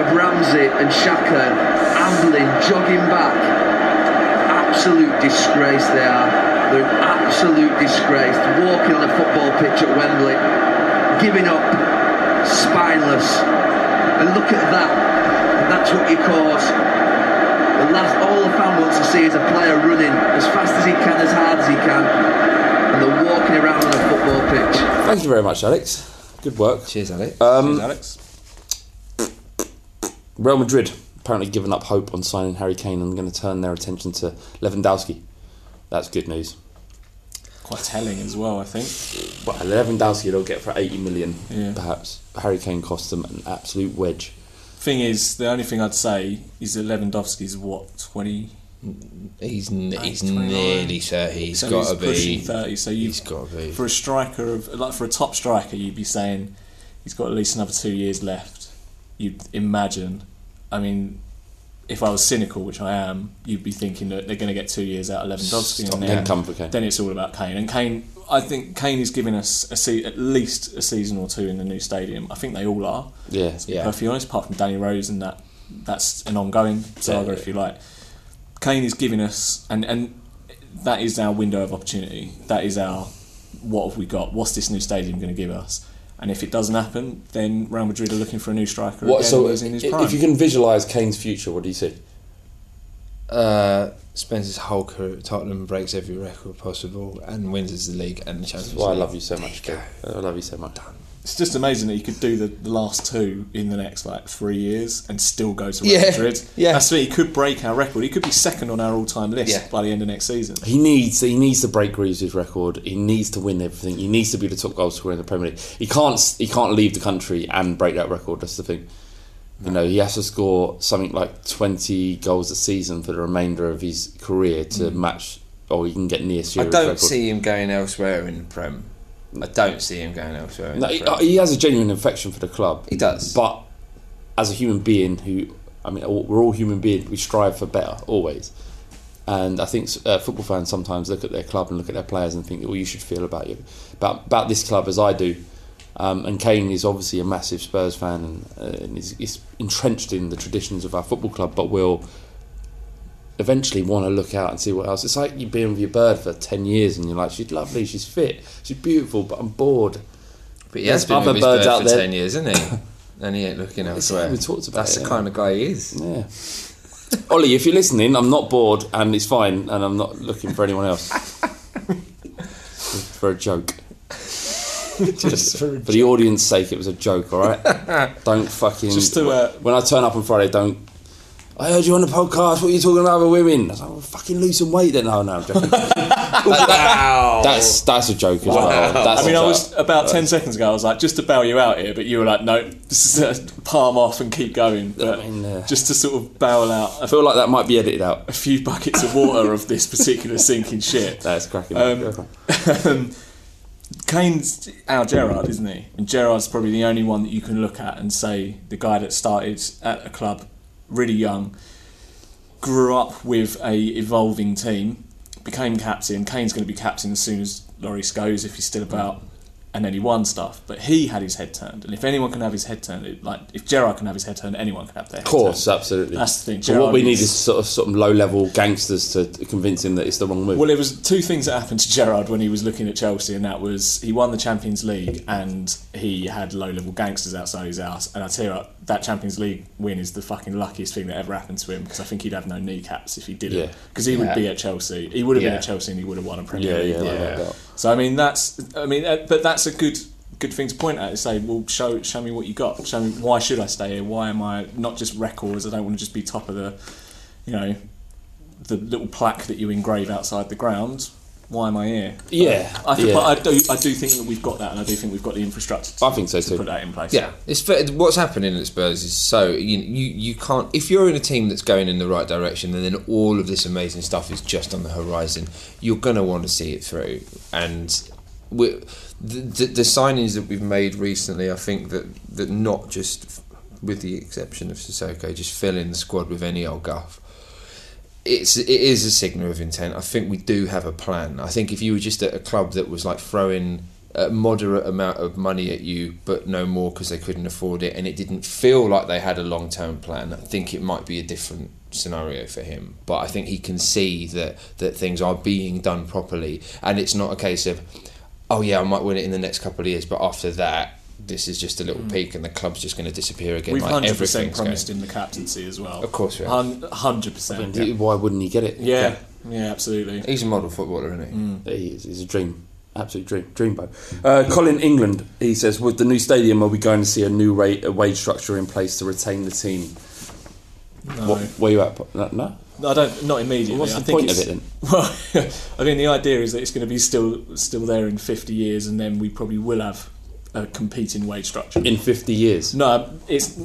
of Ramsey and Xhaka ambling, jogging back. Absolute disgrace they are. They're an absolute disgrace. Walking on a football pitch at Wembley, giving up, spineless. And look at that. That's what you cause. The last, all the fan wants to see is a player running as fast as he can, as hard as he can, and they're walking around on a football pitch. Thank you very much, Alex. Good work. Cheers, Alex. Um, Cheers, Alex. Real Madrid apparently given up hope on signing Harry Kane and going to turn their attention to Lewandowski. That's good news. Quite telling as well, I think. Well, Lewandowski they'll get for 80 million, Yeah. perhaps. Harry Kane cost them an absolute wedge. Thing is, the only thing I'd say is that Lewandowski's what twenty. He's n- he's 29. nearly thirty. He's so got to he's pushing be. thirty. So you've He's got to be. for a striker of like for a top striker, you'd be saying he's got at least another two years left. You'd imagine. I mean, if I was cynical, which I am, you'd be thinking that they're going to get two years out of Lewandowski, Stop, and then then, come for Kane. then it's all about Kane. And Kane, I think Kane is giving us a se- at least a season or two in the new stadium. I think they all are. Yeah, to be yeah. perfectly honest, apart from Danny Rose and that that's an ongoing saga, Yeah. if you like. Kane is giving us, and and that is our window of opportunity. That is our what have we got? What's this new stadium going to give us? And if it doesn't happen, then Real Madrid are looking for a new striker What, again so, who's in his i- prime. if you can visualise Kane's future, what do you see? Uh, spends his whole career at Tottenham, breaks every record possible, and wins the league and the Champions That's why I love you so much, Kane. I love you so much. It's just amazing that he could do the, the last two in the next like three years and still go to Real Yeah, Madrid. yeah. That's what he could break our record. He could be second on our all-time list Yeah. by the end of next season. He needs he needs to break Greaves' record. He needs to win everything. He needs to be the top goal scorer in the Premier League. He can't he can't leave the country and break that record. That's the thing. You know, he has to score something like twenty goals a season for the remainder of his career to Mm. match, or he can get near I don't record. see him going elsewhere in the Prem. I don't see him going elsewhere. No, he, he has a genuine affection for the club. He does. But as a human being who, I mean, we're all human beings. We strive for better always. And I think uh, football fans sometimes look at their club and look at their players and think, "Well, you should feel about you about about this club as I do." Um, and Kane is obviously a massive Spurs fan and, uh, and is, is entrenched in the traditions of our football club, but will eventually want to look out and see what else. It's like you've been with your bird for ten years and you're like, "She's lovely, she's fit, she's beautiful," but I'm bored. But he has been other with his birds bird out for there. ten years, isn't he? and he ain't looking elsewhere. we talked about That's it, the yeah. kind of guy he is. Yeah. Ollie, if you're listening, I'm not bored and it's fine, and I'm not looking for anyone else. for a joke. Just for, the audience' sake, it was a joke, all right? don't fucking. Just to, uh, when I turn up on Friday, don't. I heard you on the podcast. What are you talking about with women? I was like, well, fucking lose some weight then. No, no, I'm joking. That- that- That's that's a joke as well. That's I mean, a I joke. was about ten seconds ago. I was like, just to bail you out here, but you were like, no, this is a palm off and keep going. But just to sort of bail out. I feel like that might be edited out. A few buckets of water of this particular sinking shit. That's cracking. Um, um, Kane's our Gerrard, isn't he? And Gerrard's probably the only one that you can look at and say the guy that started at a club really young, grew up with a evolving team, became captain. Kane's going to be captain as soon as Loris goes if he's still about. and then he won stuff. But he had his head turned, and if anyone can have his head turned, it, like if Gerrard can have his head turned, anyone can have their Of course, turned. absolutely. That's the thing. So what we need is- is sort of sort of low level gangsters to convince him that it's the wrong move. Well, there was two things that happened to Gerrard when he was looking at Chelsea, and that was he won the Champions League and he had low-level gangsters outside his house. And I tell you what, that Champions League win is the fucking luckiest thing that ever happened to him because I think he'd have no kneecaps if he didn't. Yeah. Because he Yeah. would be at Chelsea. He would have been at Chelsea and he would have won a Premier Yeah, League. yeah, like. So I mean, that's I mean, uh, but that's a good good thing to point at. Is say, well, show show me what you got. Show me why should I stay here? Why am I not just records? I don't want to just be top of the, you know, the little plaque that you engrave outside the ground. Why am I here? Yeah, I, think, yeah. but I do. I do think that we've got that, and I do think we've got the infrastructure. To, I think so to too. put that in place. Yeah, it's what's happening at Spurs is so you, you you can't if you're in a team that's going in the right direction and then all of this amazing stuff is just on the horizon, you're gonna want to see it through. And we the, the, the signings that we've made recently, I think that that not just with the exception of Sissoko, just filling the squad with any old guff. It's it is a signal of intent. I think we do have a plan. I think if you were just at a club that was like throwing a moderate amount of money at you, but no more because they couldn't afford it, and it didn't feel like they had a long term plan, I think it might be a different scenario for him. But I think he can see that that things are being done properly, and it's not a case of, oh yeah, I might win it in the next couple of years, but after that. This is just a little peak, and the club's just going to disappear again. We've like hundred percent everything's promised going. him the captaincy as well. Of course we have. Hundred percent. Why wouldn't he get it? Yeah, yeah, absolutely. He's a model footballer, isn't he? He is. He's a dream. Absolute dream. Dreamboat. Uh, Colin England, he says, with the new stadium, are we going to see a new rate, a wage structure in place to retain the team? No. What, where you at? No? no? I don't. Not immediately. Well, what's I the think point of it then? Well, I mean, the idea is that it's going to be still still there in fifty years, and then we probably will have a competing wage structure. In 50 years? No, it's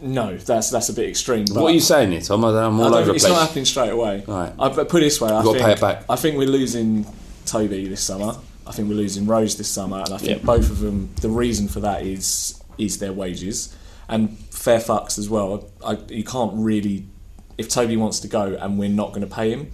no. That's that's a bit extreme. But What are you saying, it? I'm, I'm all over it's place. not happening straight away. Right. I, but put it this way, I You've got to think pay it back. I think we're losing Toby this summer. I think we're losing Rose this summer, and I think Yeah. both of them. The reason for that is is their wages and fair fucks as well. I, you can't really, if Toby wants to go and we're not going to pay him,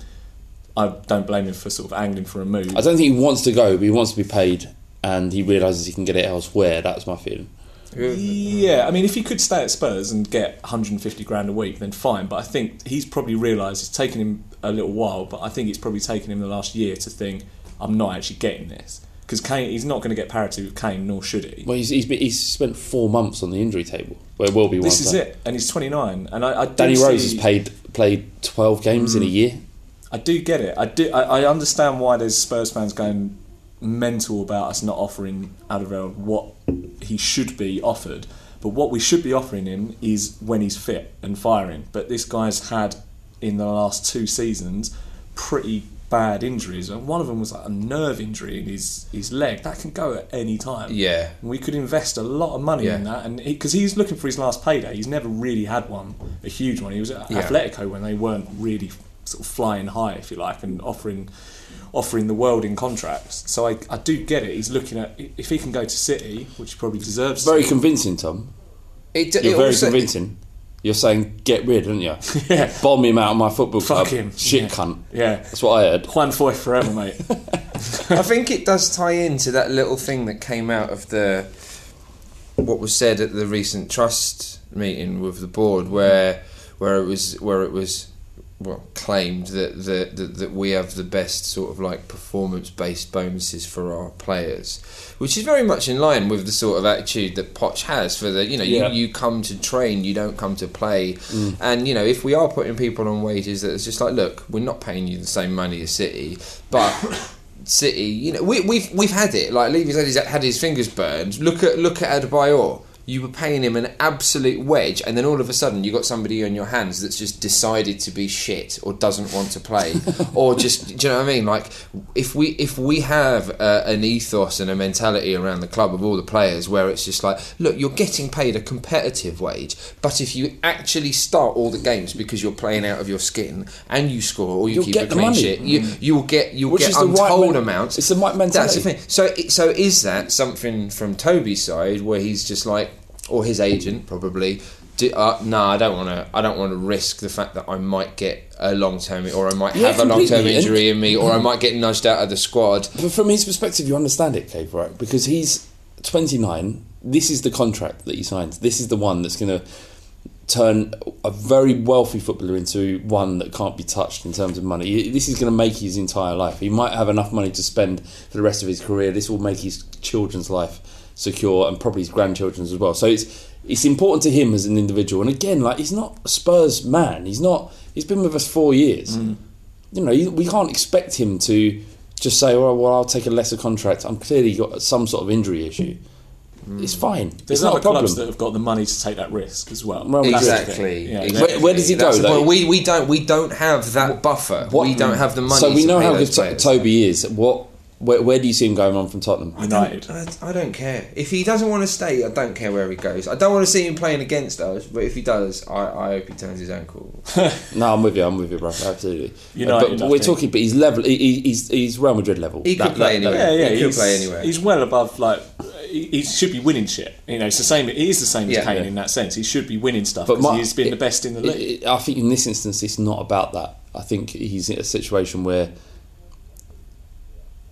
I don't blame him for sort of angling for a move. I don't think he wants to go, but he wants to be paid, and he realises he can get it elsewhere. That's my feeling. Yeah, I mean, if he could stay at Spurs and get 150 grand a week, then fine. But I think he's probably realised it's taken him a little while, but I think it's probably taken him the last year to think, I'm not actually getting this. Because Kane, he's not going to get parity with Kane, nor should he. Well, he's, he's, been, he's spent four months on the injury table. Where will be This is it, and he's 29. And I, I Danny Rose see- has played played 12 games in a Mm. year. I do get it. I do. I, I understand why there's Spurs fans going mental about us not offering Alderweireld what he should be offered. But what we should be offering him is when he's fit and firing. But this guy's had in the last two seasons pretty bad injuries, and one of them was like a nerve injury in his his leg that can go at any time. Yeah. And we could invest a lot of money in that, and because he's looking for his last payday, he's never really had one, a huge one. He was at Yeah. Atletico when they weren't really sort of flying high, if you like, and offering offering the world in contracts. So I, I do get it. He's looking at if he can go to City, which he probably deserves. Very to. convincing, Tom. It, You're it very also- convincing. You're saying get rid, aren't you? Yeah. Bomb him out of my football club. Fuck him. Shit Yeah. cunt. Yeah. That's what I heard. Juan Foyth forever, mate. I think it does tie into that little thing that came out of the what was said at the recent trust meeting with the board, where where it was where it was well claimed that that that, that we have the best sort of like performance based bonuses for our players, which is very much in line with the sort of attitude that Poch has for the you know Yeah. you, you come to train, you don't come to play, Mm. and you know if we are putting people on wages that it's just like look, we're not paying you the same money as City, but. City, you know, we, we've we've had it. Like Levy's had his, had his fingers burned. Look at look at Adebayor. You were paying him an absolute wedge, and then all of a sudden you got somebody on your hands that's just decided to be shit or doesn't want to play, or just do you know what I mean? Like if we if we have uh, an ethos and a mentality around the club of all the players where it's just like, look, you're getting paid a competitive wage, but if you actually start all the games because you're playing out of your skin and you score or you You'll keep a clean sheet, you Mm. you will get you'll Which get right untold men- amounts. it's the right That's the thing. So, so is that something from Toby's side where he's just like, or his agent probably, Do, uh, no, I don't want to. I don't want to risk the fact that I might get a long term, or I might Yeah, have a long term injury in me, or I might get nudged out of the squad. But from his perspective, you understand it, Kayv, right? Because he's 29. This is the contract that he signed. This is the one that's going to turn a very wealthy footballer into one that can't be touched in terms of money. This is going to make his entire life. He might have enough money to spend for the rest of his career. This will make his children's life secure and probably his grandchildren's as well. So it's it's important to him as an individual. And again, like he's not a Spurs man. He's not. He's been with us four years. Mm. You know, we can't expect him to just say, "Oh, well, I'll take a lesser contract." I'm clearly got some sort of injury issue. Mm. It's fine. There's it's not other a problem. clubs that have got the money to take that risk as well. Well, exactly. Yeah, exactly. Where- where does he go, That's the though? point. We we don't we don't have that buffer. we don't have the money. So we to know pay how good Toby is. What? Where, where do you see him going on from Tottenham? United. I, I don't care if he doesn't want to stay. I don't care where he goes. I don't want to see him playing against us. But if he does, I, I hope he turns his ankle. No, I'm with you. I'm with you, bro. Absolutely. Uh, United, but we're talking. But he's level. He, he- he's he's Real Madrid level. He could play anywhere. Yeah, yeah, He could play anywhere. He's well above like he, he should be winning shit. You know, it's the same. He is the same Yeah. as Kane Yeah. in that sense. He should be winning stuff But because he's been the best in the league. it- it- I think in this instance, it's not about that. I think he's in a situation where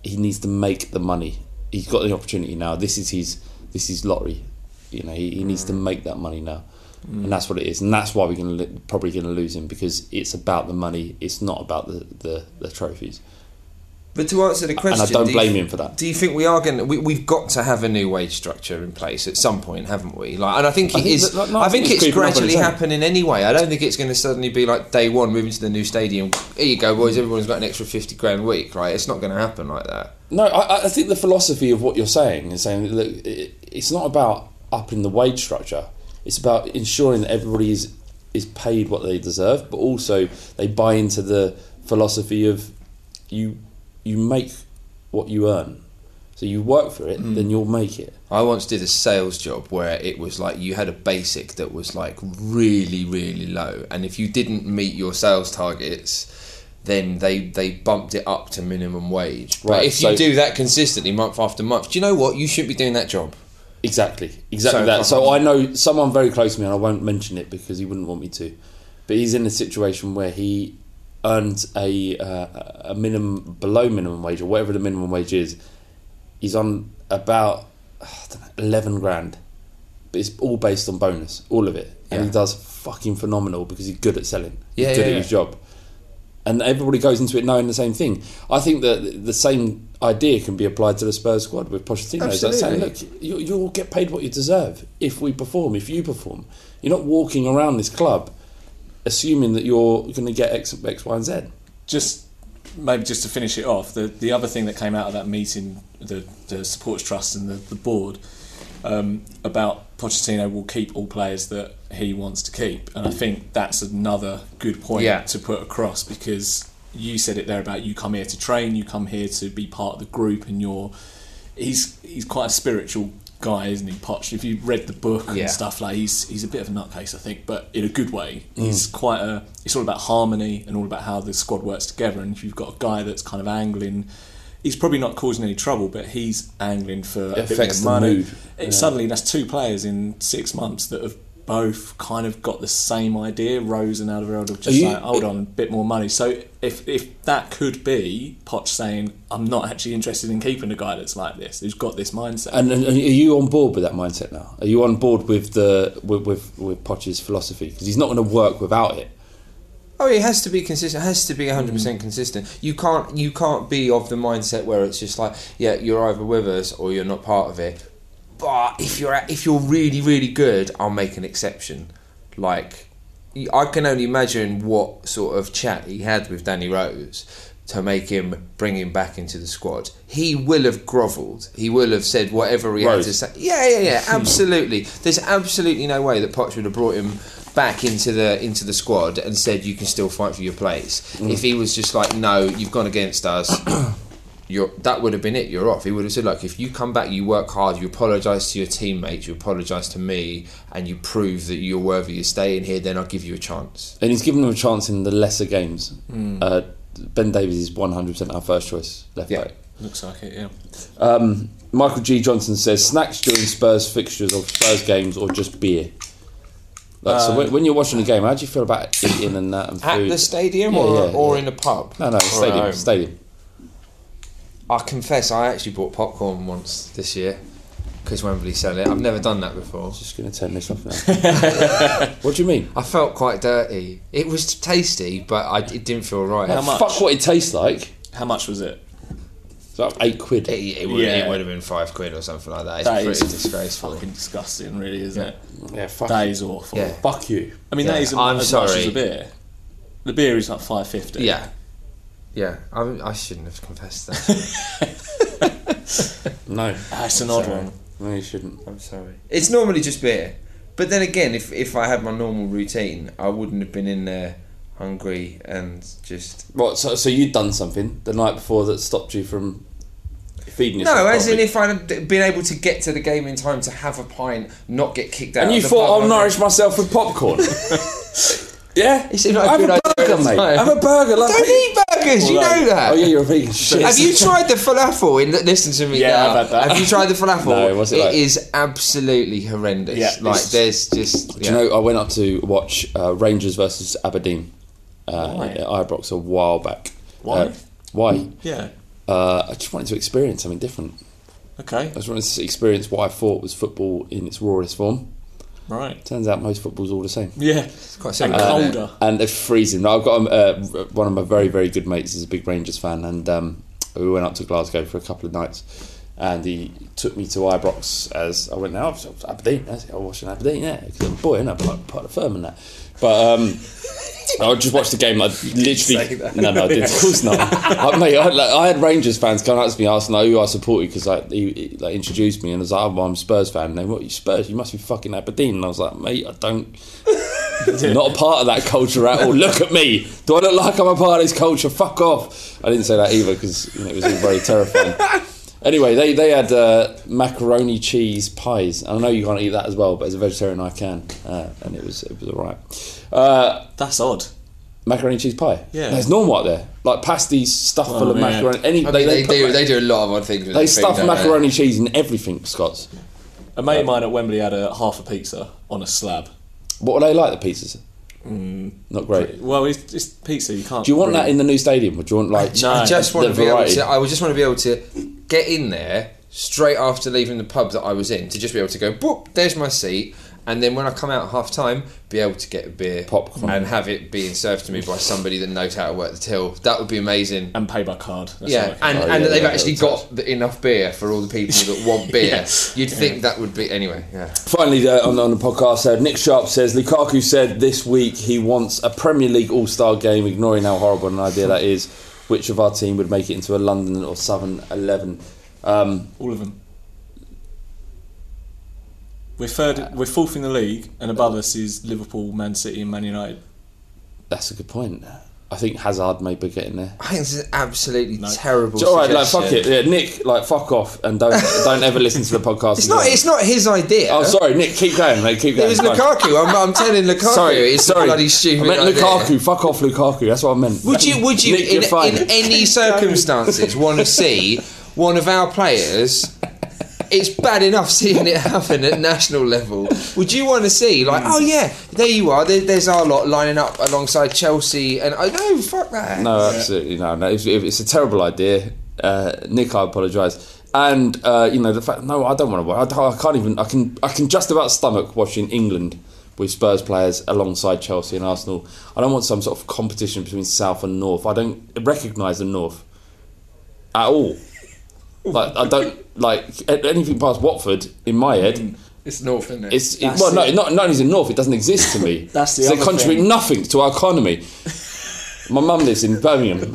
he needs to make the money. He's got the opportunity now. This is his. This is lottery. You know, he, he needs to make that money now, and that's what it is. And that's why we're going to probably going to lose him because it's about the money. It's not about the the, the trophies. But to answer the question, And I don't do you- blame him for that. Do you think we are going? to... We, we've got to have a new wage structure in place at some point, haven't we? Like, and I think I it think is. that- like, I I think it's it's creeping up on gradually happening anyway. I don't think it's going to suddenly be like day one, moving to the new stadium. Here you go, boys. Everyone's got an extra fifty grand a week, right? It's not going to happen like that. No, I, I think the philosophy of what you're saying is saying look, it, it's not about upping the wage structure. It's about ensuring that everybody is is paid what they deserve, but also they buy into the philosophy of you you make what you earn. So you work for it, then hmm. you'll make it. I once did a sales job where it was like you had a basic that was like really, really low, and if you didn't meet your sales targets, then they they bumped it up to minimum wage. But Right, if you do that consistently, month after month, do you know what? You shouldn't be doing that job. Exactly, exactly So- that. So I know someone very close to me, and I won't mention it because he wouldn't want me to. But he's in a situation where he earns a uh, a minimum below minimum wage or whatever the minimum wage is. He's on about I don't know, eleven grand, but it's all based on bonus, all of it, and Yeah. he does fucking phenomenal because he's good at selling. Yeah, he's good yeah, at yeah. his job. And everybody goes into it knowing the same thing. I think that the same idea can be applied to the Spurs squad with Pochettino. It's like saying, Absolutely. look, you, you'll get paid what you deserve if we perform, if you perform. You're not walking around this club assuming that you're going to get X, X, Y, and Z. just maybe just to finish it off, the the other thing that came out of that meeting, the the supporters trust and the, the board um, about Pochettino will keep all players that he wants to keep, and I think that's another good point Yeah. to put across because you said it there about you come here to train, you come here to be part of the group, and you're he's he's quite a spiritual guy, isn't he, Poch? If you read the book Yeah. and stuff, like he's he's a bit of a nutcase, I think, but in a good way. Mm. He's quite a. It's all about harmony and all about how the squad works together. And if you've got a guy that's kind of angling, he's probably not causing any trouble, but he's angling for It a bit the money. Yeah. Suddenly, that's two players in six months that have both kind of got the same idea. Rose and Alderweireld have just Are you- like, hold on, a bit more money. So if if that could be Poch saying, I'm not actually interested in keeping a guy that's like this, who's got this mindset. And, and are you on board with that mindset now? Are you on board with the with with, with Poch's philosophy? Because he's not going to work without it. Oh, it has to be consistent. It has to be 100% mm. consistent. You can't you can't be of the mindset where it's just like, yeah, you're either with us or you're not part of it. But if you're if you're really really good, I'll make an exception. Like I can only imagine what sort of chat he had with Danny Rose to make him bring him back into the squad. He will have grovelled. He will have said whatever he had to say. Yeah, yeah, yeah, absolutely. There's absolutely no way that Poch would have brought him back into the into the squad and said you can still fight for your place. Mm. If he was just like, no, you've gone against us. You're, that would have been it. You're off. He would have said, "Look, if you come back, you work hard, you apologise to your teammates, you apologise to me, and you prove that you're worthy of staying here, then I'll give you a chance." And he's given them a chance in the lesser games. Mm. Uh, ben Davies is 100% our first choice left Yeah. back. Looks like it, yeah. Um, Michael G. Johnson says snacks during Spurs fixtures or Spurs games or just beer. Like, so Uh, when, when you're watching the game, how do you feel about eating and that and At food? the stadium Yeah, or, yeah, or yeah. in a pub? No, no, Or at stadium. Stadium. I confess, I actually bought popcorn once this year because Wembley sell it. I've never done that before. Just going to turn this off now. what do you mean? I felt quite dirty. It was tasty, but I, it didn't feel right. How much? Fuck what it tastes like. How much was it? It's like eight quid. It, it, would, Yeah. it would have been five quid or something like that. It's That pretty is disgraceful. Fucking disgusting, really, isn't Yeah. it? Yeah, fuck That you. is awful. Yeah. Fuck you. I mean, Yeah, that isn't I'm as much as a beer. The beer is like five fifty. Yeah. Yeah, I, I shouldn't have confessed that. No. That's an odd Sorry. one. No, you shouldn't. I'm sorry. It's normally just beer. But then again, if, if I had my normal routine, I wouldn't have been in there hungry and just. What? So, so you'd done something the night before that stopped you from feeding yourself? No, as in if I'd been able to get to the game in time to have a pint, not get kicked out. And you of the thought I'll nourish myself with popcorn? yeah. It seemed like a good idea at burger, the mate. time. Have a burger. Like Don't eat burgers, you know that. Oh yeah, you're a vegan. Shit. Have you tried the falafel? In listen to me Yeah, now. I've had that. Have you tried the falafel? No, what's it like? is absolutely horrendous. Yeah, like there's just. Do you know? I went up to watch uh, Rangers versus Aberdeen uh, Why? at Ibrox a while back. Why? Uh, why? Yeah. Uh, I just wanted to experience something different. Okay. I just wanted to experience what I thought was football in its rawest form. Right. Turns out most football's all the same. Yeah. It's quite And similar. isn't it? colder. and it's freezing. I've got um, uh, one of my very very good mates is a big Rangers fan, and um, we went up to Glasgow for a couple of nights, and he took me to Ibrox as I went now. I was Aberdeen, I was watching Aberdeen, yeah, because I'm a boy, and I'm part, part of the firm and that. But um, I just watched the game. I literally no, no, I did. Of course not. I, mate, I, like, I had Rangers fans come up to me asking like, who I supported because like he, he, like introduced me and I was like, oh, well, I'm a Spurs fan. And they, what you Spurs? You must be fucking Aberdeen. And I was like, mate, I don't. Not a part of that culture at all. Look at me. Do I look like I'm a part of this culture? Fuck off. I didn't say that either because you know, it was all very terrifying. Anyway, they, they had uh, macaroni cheese pies. I know you can't eat that as well, but as a vegetarian, I can, uh, and it was it was alright. Uh, That's odd. macaroni cheese pie. Yeah. there's normal out there, like pasties stuffed full Oh, of man. macaroni. Any I they, mean, they, put do. They do a lot of odd things. With they stuff don't they? macaroni cheese in everything, Scots. A mate of mine at Wembley had a half a pizza on a slab. What were they like? The pizzas? Mm. Not great. Well, it's, it's pizza. You can't. Do you want really- that in the new stadium? Or do you want like No. I just want to be able to. I would just want to be able to get in there straight after leaving the pub that I was in to just be able to go. Boop, there's my seat. And then when I come out at half time, be able to get a beer, Popcorn. and have it being served to me by somebody that knows how to work the till. That would be amazing. and pay by card. That's yeah, all I can- and, Oh, and yeah, they've yeah, actually got the, enough beer for all the people that want beer. Yeah. You'd think that would be anyway. Yeah. Finally, uh, on, on the podcast, uh, Nick Sharp says Lukaku said this week he wants a Premier League All Star game, ignoring how horrible an idea that is. Which of our team would make it into a London or Southern Eleven? Um, all of them. We're third. We're fourth in the league, and above us is Liverpool, Man City, and Man United. that's a good point. I think Hazard may be getting there. I think this is an absolutely terrible. All right, like fuck it, yeah, Nick. Like fuck off and don't don't ever listen to the podcast. It's not. It's not his idea. Oh, sorry, Nick. Keep going, mate. Keep going. It was It's. Lukaku. I'm, I'm telling Lukaku. Sorry, it's sorry. a bloody stupid. I meant idea. Lukaku. Fuck off, Lukaku. That's what I meant. Would you? Would you? Nick, in, in any circumstances, want to see one of our players? It's bad enough seeing it happen at national level. Would you want to see, like, oh yeah, there you are. There, there's our lot lining up alongside Chelsea, and I know, fuck that. No, absolutely no. No, it's, it's a terrible idea. Uh, Nick, I apologise. And uh, you know the fact. No, I don't want to watch. I, I can't even. I can. I can just about stomach watching England with Spurs players alongside Chelsea and Arsenal. I don't want some sort of competition between South and North. I don't recognise the North at all. Like I don't like anything past Watford in my head. Mm. It's North, isn't it? It's it, That's well, no, it. not not only is it North, it doesn't exist to me. That's the So they other contribute thing. nothing to our economy. My mum lives in Birmingham.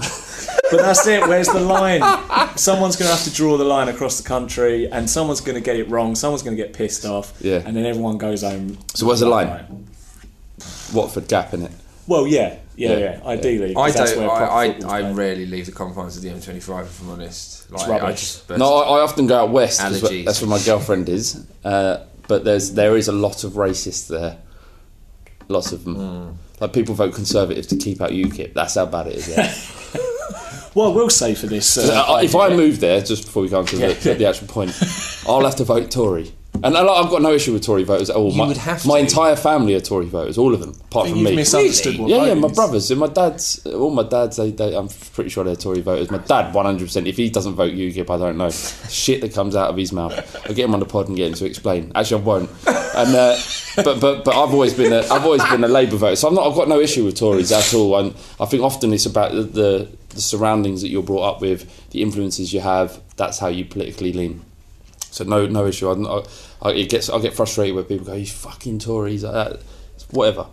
But that's it. Where's the line? Someone's going to have to draw the line across the country, and someone's going to get it wrong. Someone's going to get pissed off. Yeah. And then everyone goes home. So where's the line? Right. Watford gap in it. Well, yeah, yeah, Yeah. yeah. Ideally, 'cause I don't. I, I, I rarely leave the confines of the M25. If I'm honest, like, I rubbish. just No, I, I often go out west. Allergies. That's where my girlfriend is. Uh, but there's there is a lot of racists there. Lots of them. Hmm. Like people vote Conservative to keep out UKIP. That's how bad it is. Yeah. Well, we'll say for this. Uh, if I move there, just before we go on to the, Yeah. to the actual point, I'll have to vote Tory. And I- I've got no issue with Tory voters at all. You my, would have my entire family are Tory voters, all of them, apart think from you've me. misunderstood what yeah, yeah, my brothers and my dad's, all my dads, they, they, I'm pretty sure they're Tory voters. My dad, 100%. If he doesn't vote UKIP, I don't know. Shit that comes out of his mouth. I'll get him on the pod and get him to explain. Actually, I won't. And uh, but but but I've always been a, I've always been a Labour voter, so I'm not. I've got no issue with Tories at all. And I think often it's about the, the the surroundings that you're brought up with, the influences you have. That's how you politically lean. So no, no issue. I, I, I, it gets, I get frustrated when people go, "You fucking Tories," like that. Whatever.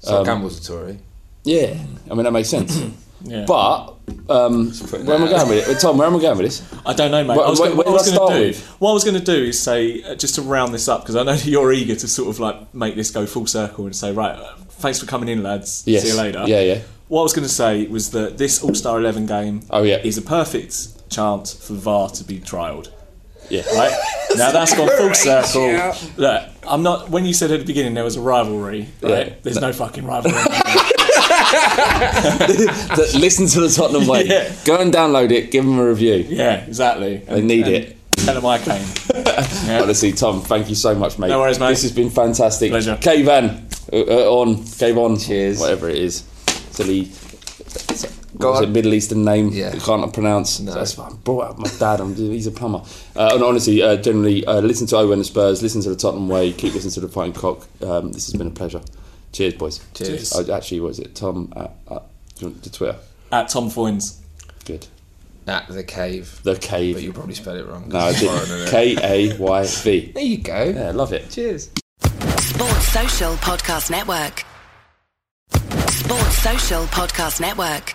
So Um, Campbell's a Tory. Yeah, I mean that makes sense. Yeah. But um, where am I going with it? Tom, where am I going with this? I don't know, mate. Where- I was where- gonna, what I was going to do, with? what I was going to do is say, uh, just to round this up, because I know you're eager to sort of like make this go full circle and say, right, uh, thanks for coming in, lads. Yes. See you later. Yeah, yeah. What I was going to say was that this All Star Eleven game, oh yeah, is a perfect chance for VAR to be trialled. Yeah. Right. Now that's gone full circle. yeah. Look, I'm not. When you said at the beginning there was a rivalry, right? Yeah. There's no fucking rivalry. That- Listen to the Tottenham way. Yeah. Go and download it. Give them a review. yeah, exactly. They need it. Tell them I came. Honestly, Tom, thank you so much, mate. No worries, mate. This has been fantastic. Pleasure. Kayv Van, uh, uh, on, Cave on. Cheers. Whatever it is. Silly. Go What was on. it, Middle Eastern name? Yeah. I can't pronounce. That's why I brought up my dad. I'm, he's a plumber. Uh, and honestly, uh, generally, uh, listen to Owen and Spurs. Listen to the Tottenham way. Keep listening to the Fighting Cock. Um, this has been a pleasure. Cheers, boys. Cheers. Uh, actually, what is it? Tom at, at do you want the Twitter. At Tom Foins. Good. At the cave. The cave. But you probably spell it wrong. No, I did. K A Y V. There you go. Yeah, love it. Cheers. Sports Social Podcast Network. Sports Social Podcast Network.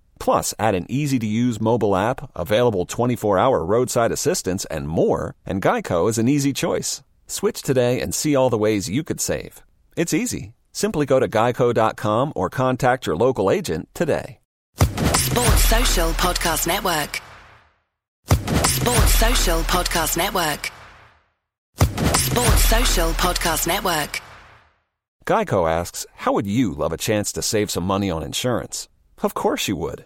Plus, add an easy to use mobile app, available 24 hour roadside assistance, and more, and Geico is an easy choice. Switch today and see all the ways you could save. It's easy. Simply go to geico.com or contact your local agent today. Sports Social Podcast Network. Sports Social Podcast Network. Sports Social Podcast Network. Geico asks, How would you love a chance to save some money on insurance? Of course you would.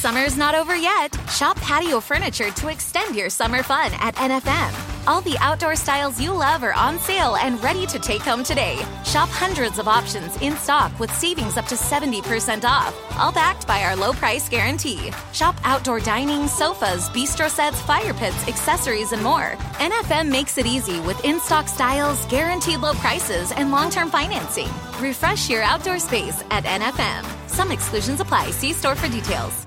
Summer's not over yet. Shop patio furniture to extend your summer fun at NFM. All the outdoor styles you love are on sale and ready to take home today. Shop hundreds of options in stock with savings up to 70% off, all backed by our low price guarantee. Shop outdoor dining, sofas, bistro sets, fire pits, accessories, and more. NFM makes it easy with in stock styles, guaranteed low prices, and long term financing. Refresh your outdoor space at NFM. Some exclusions apply. See store for details.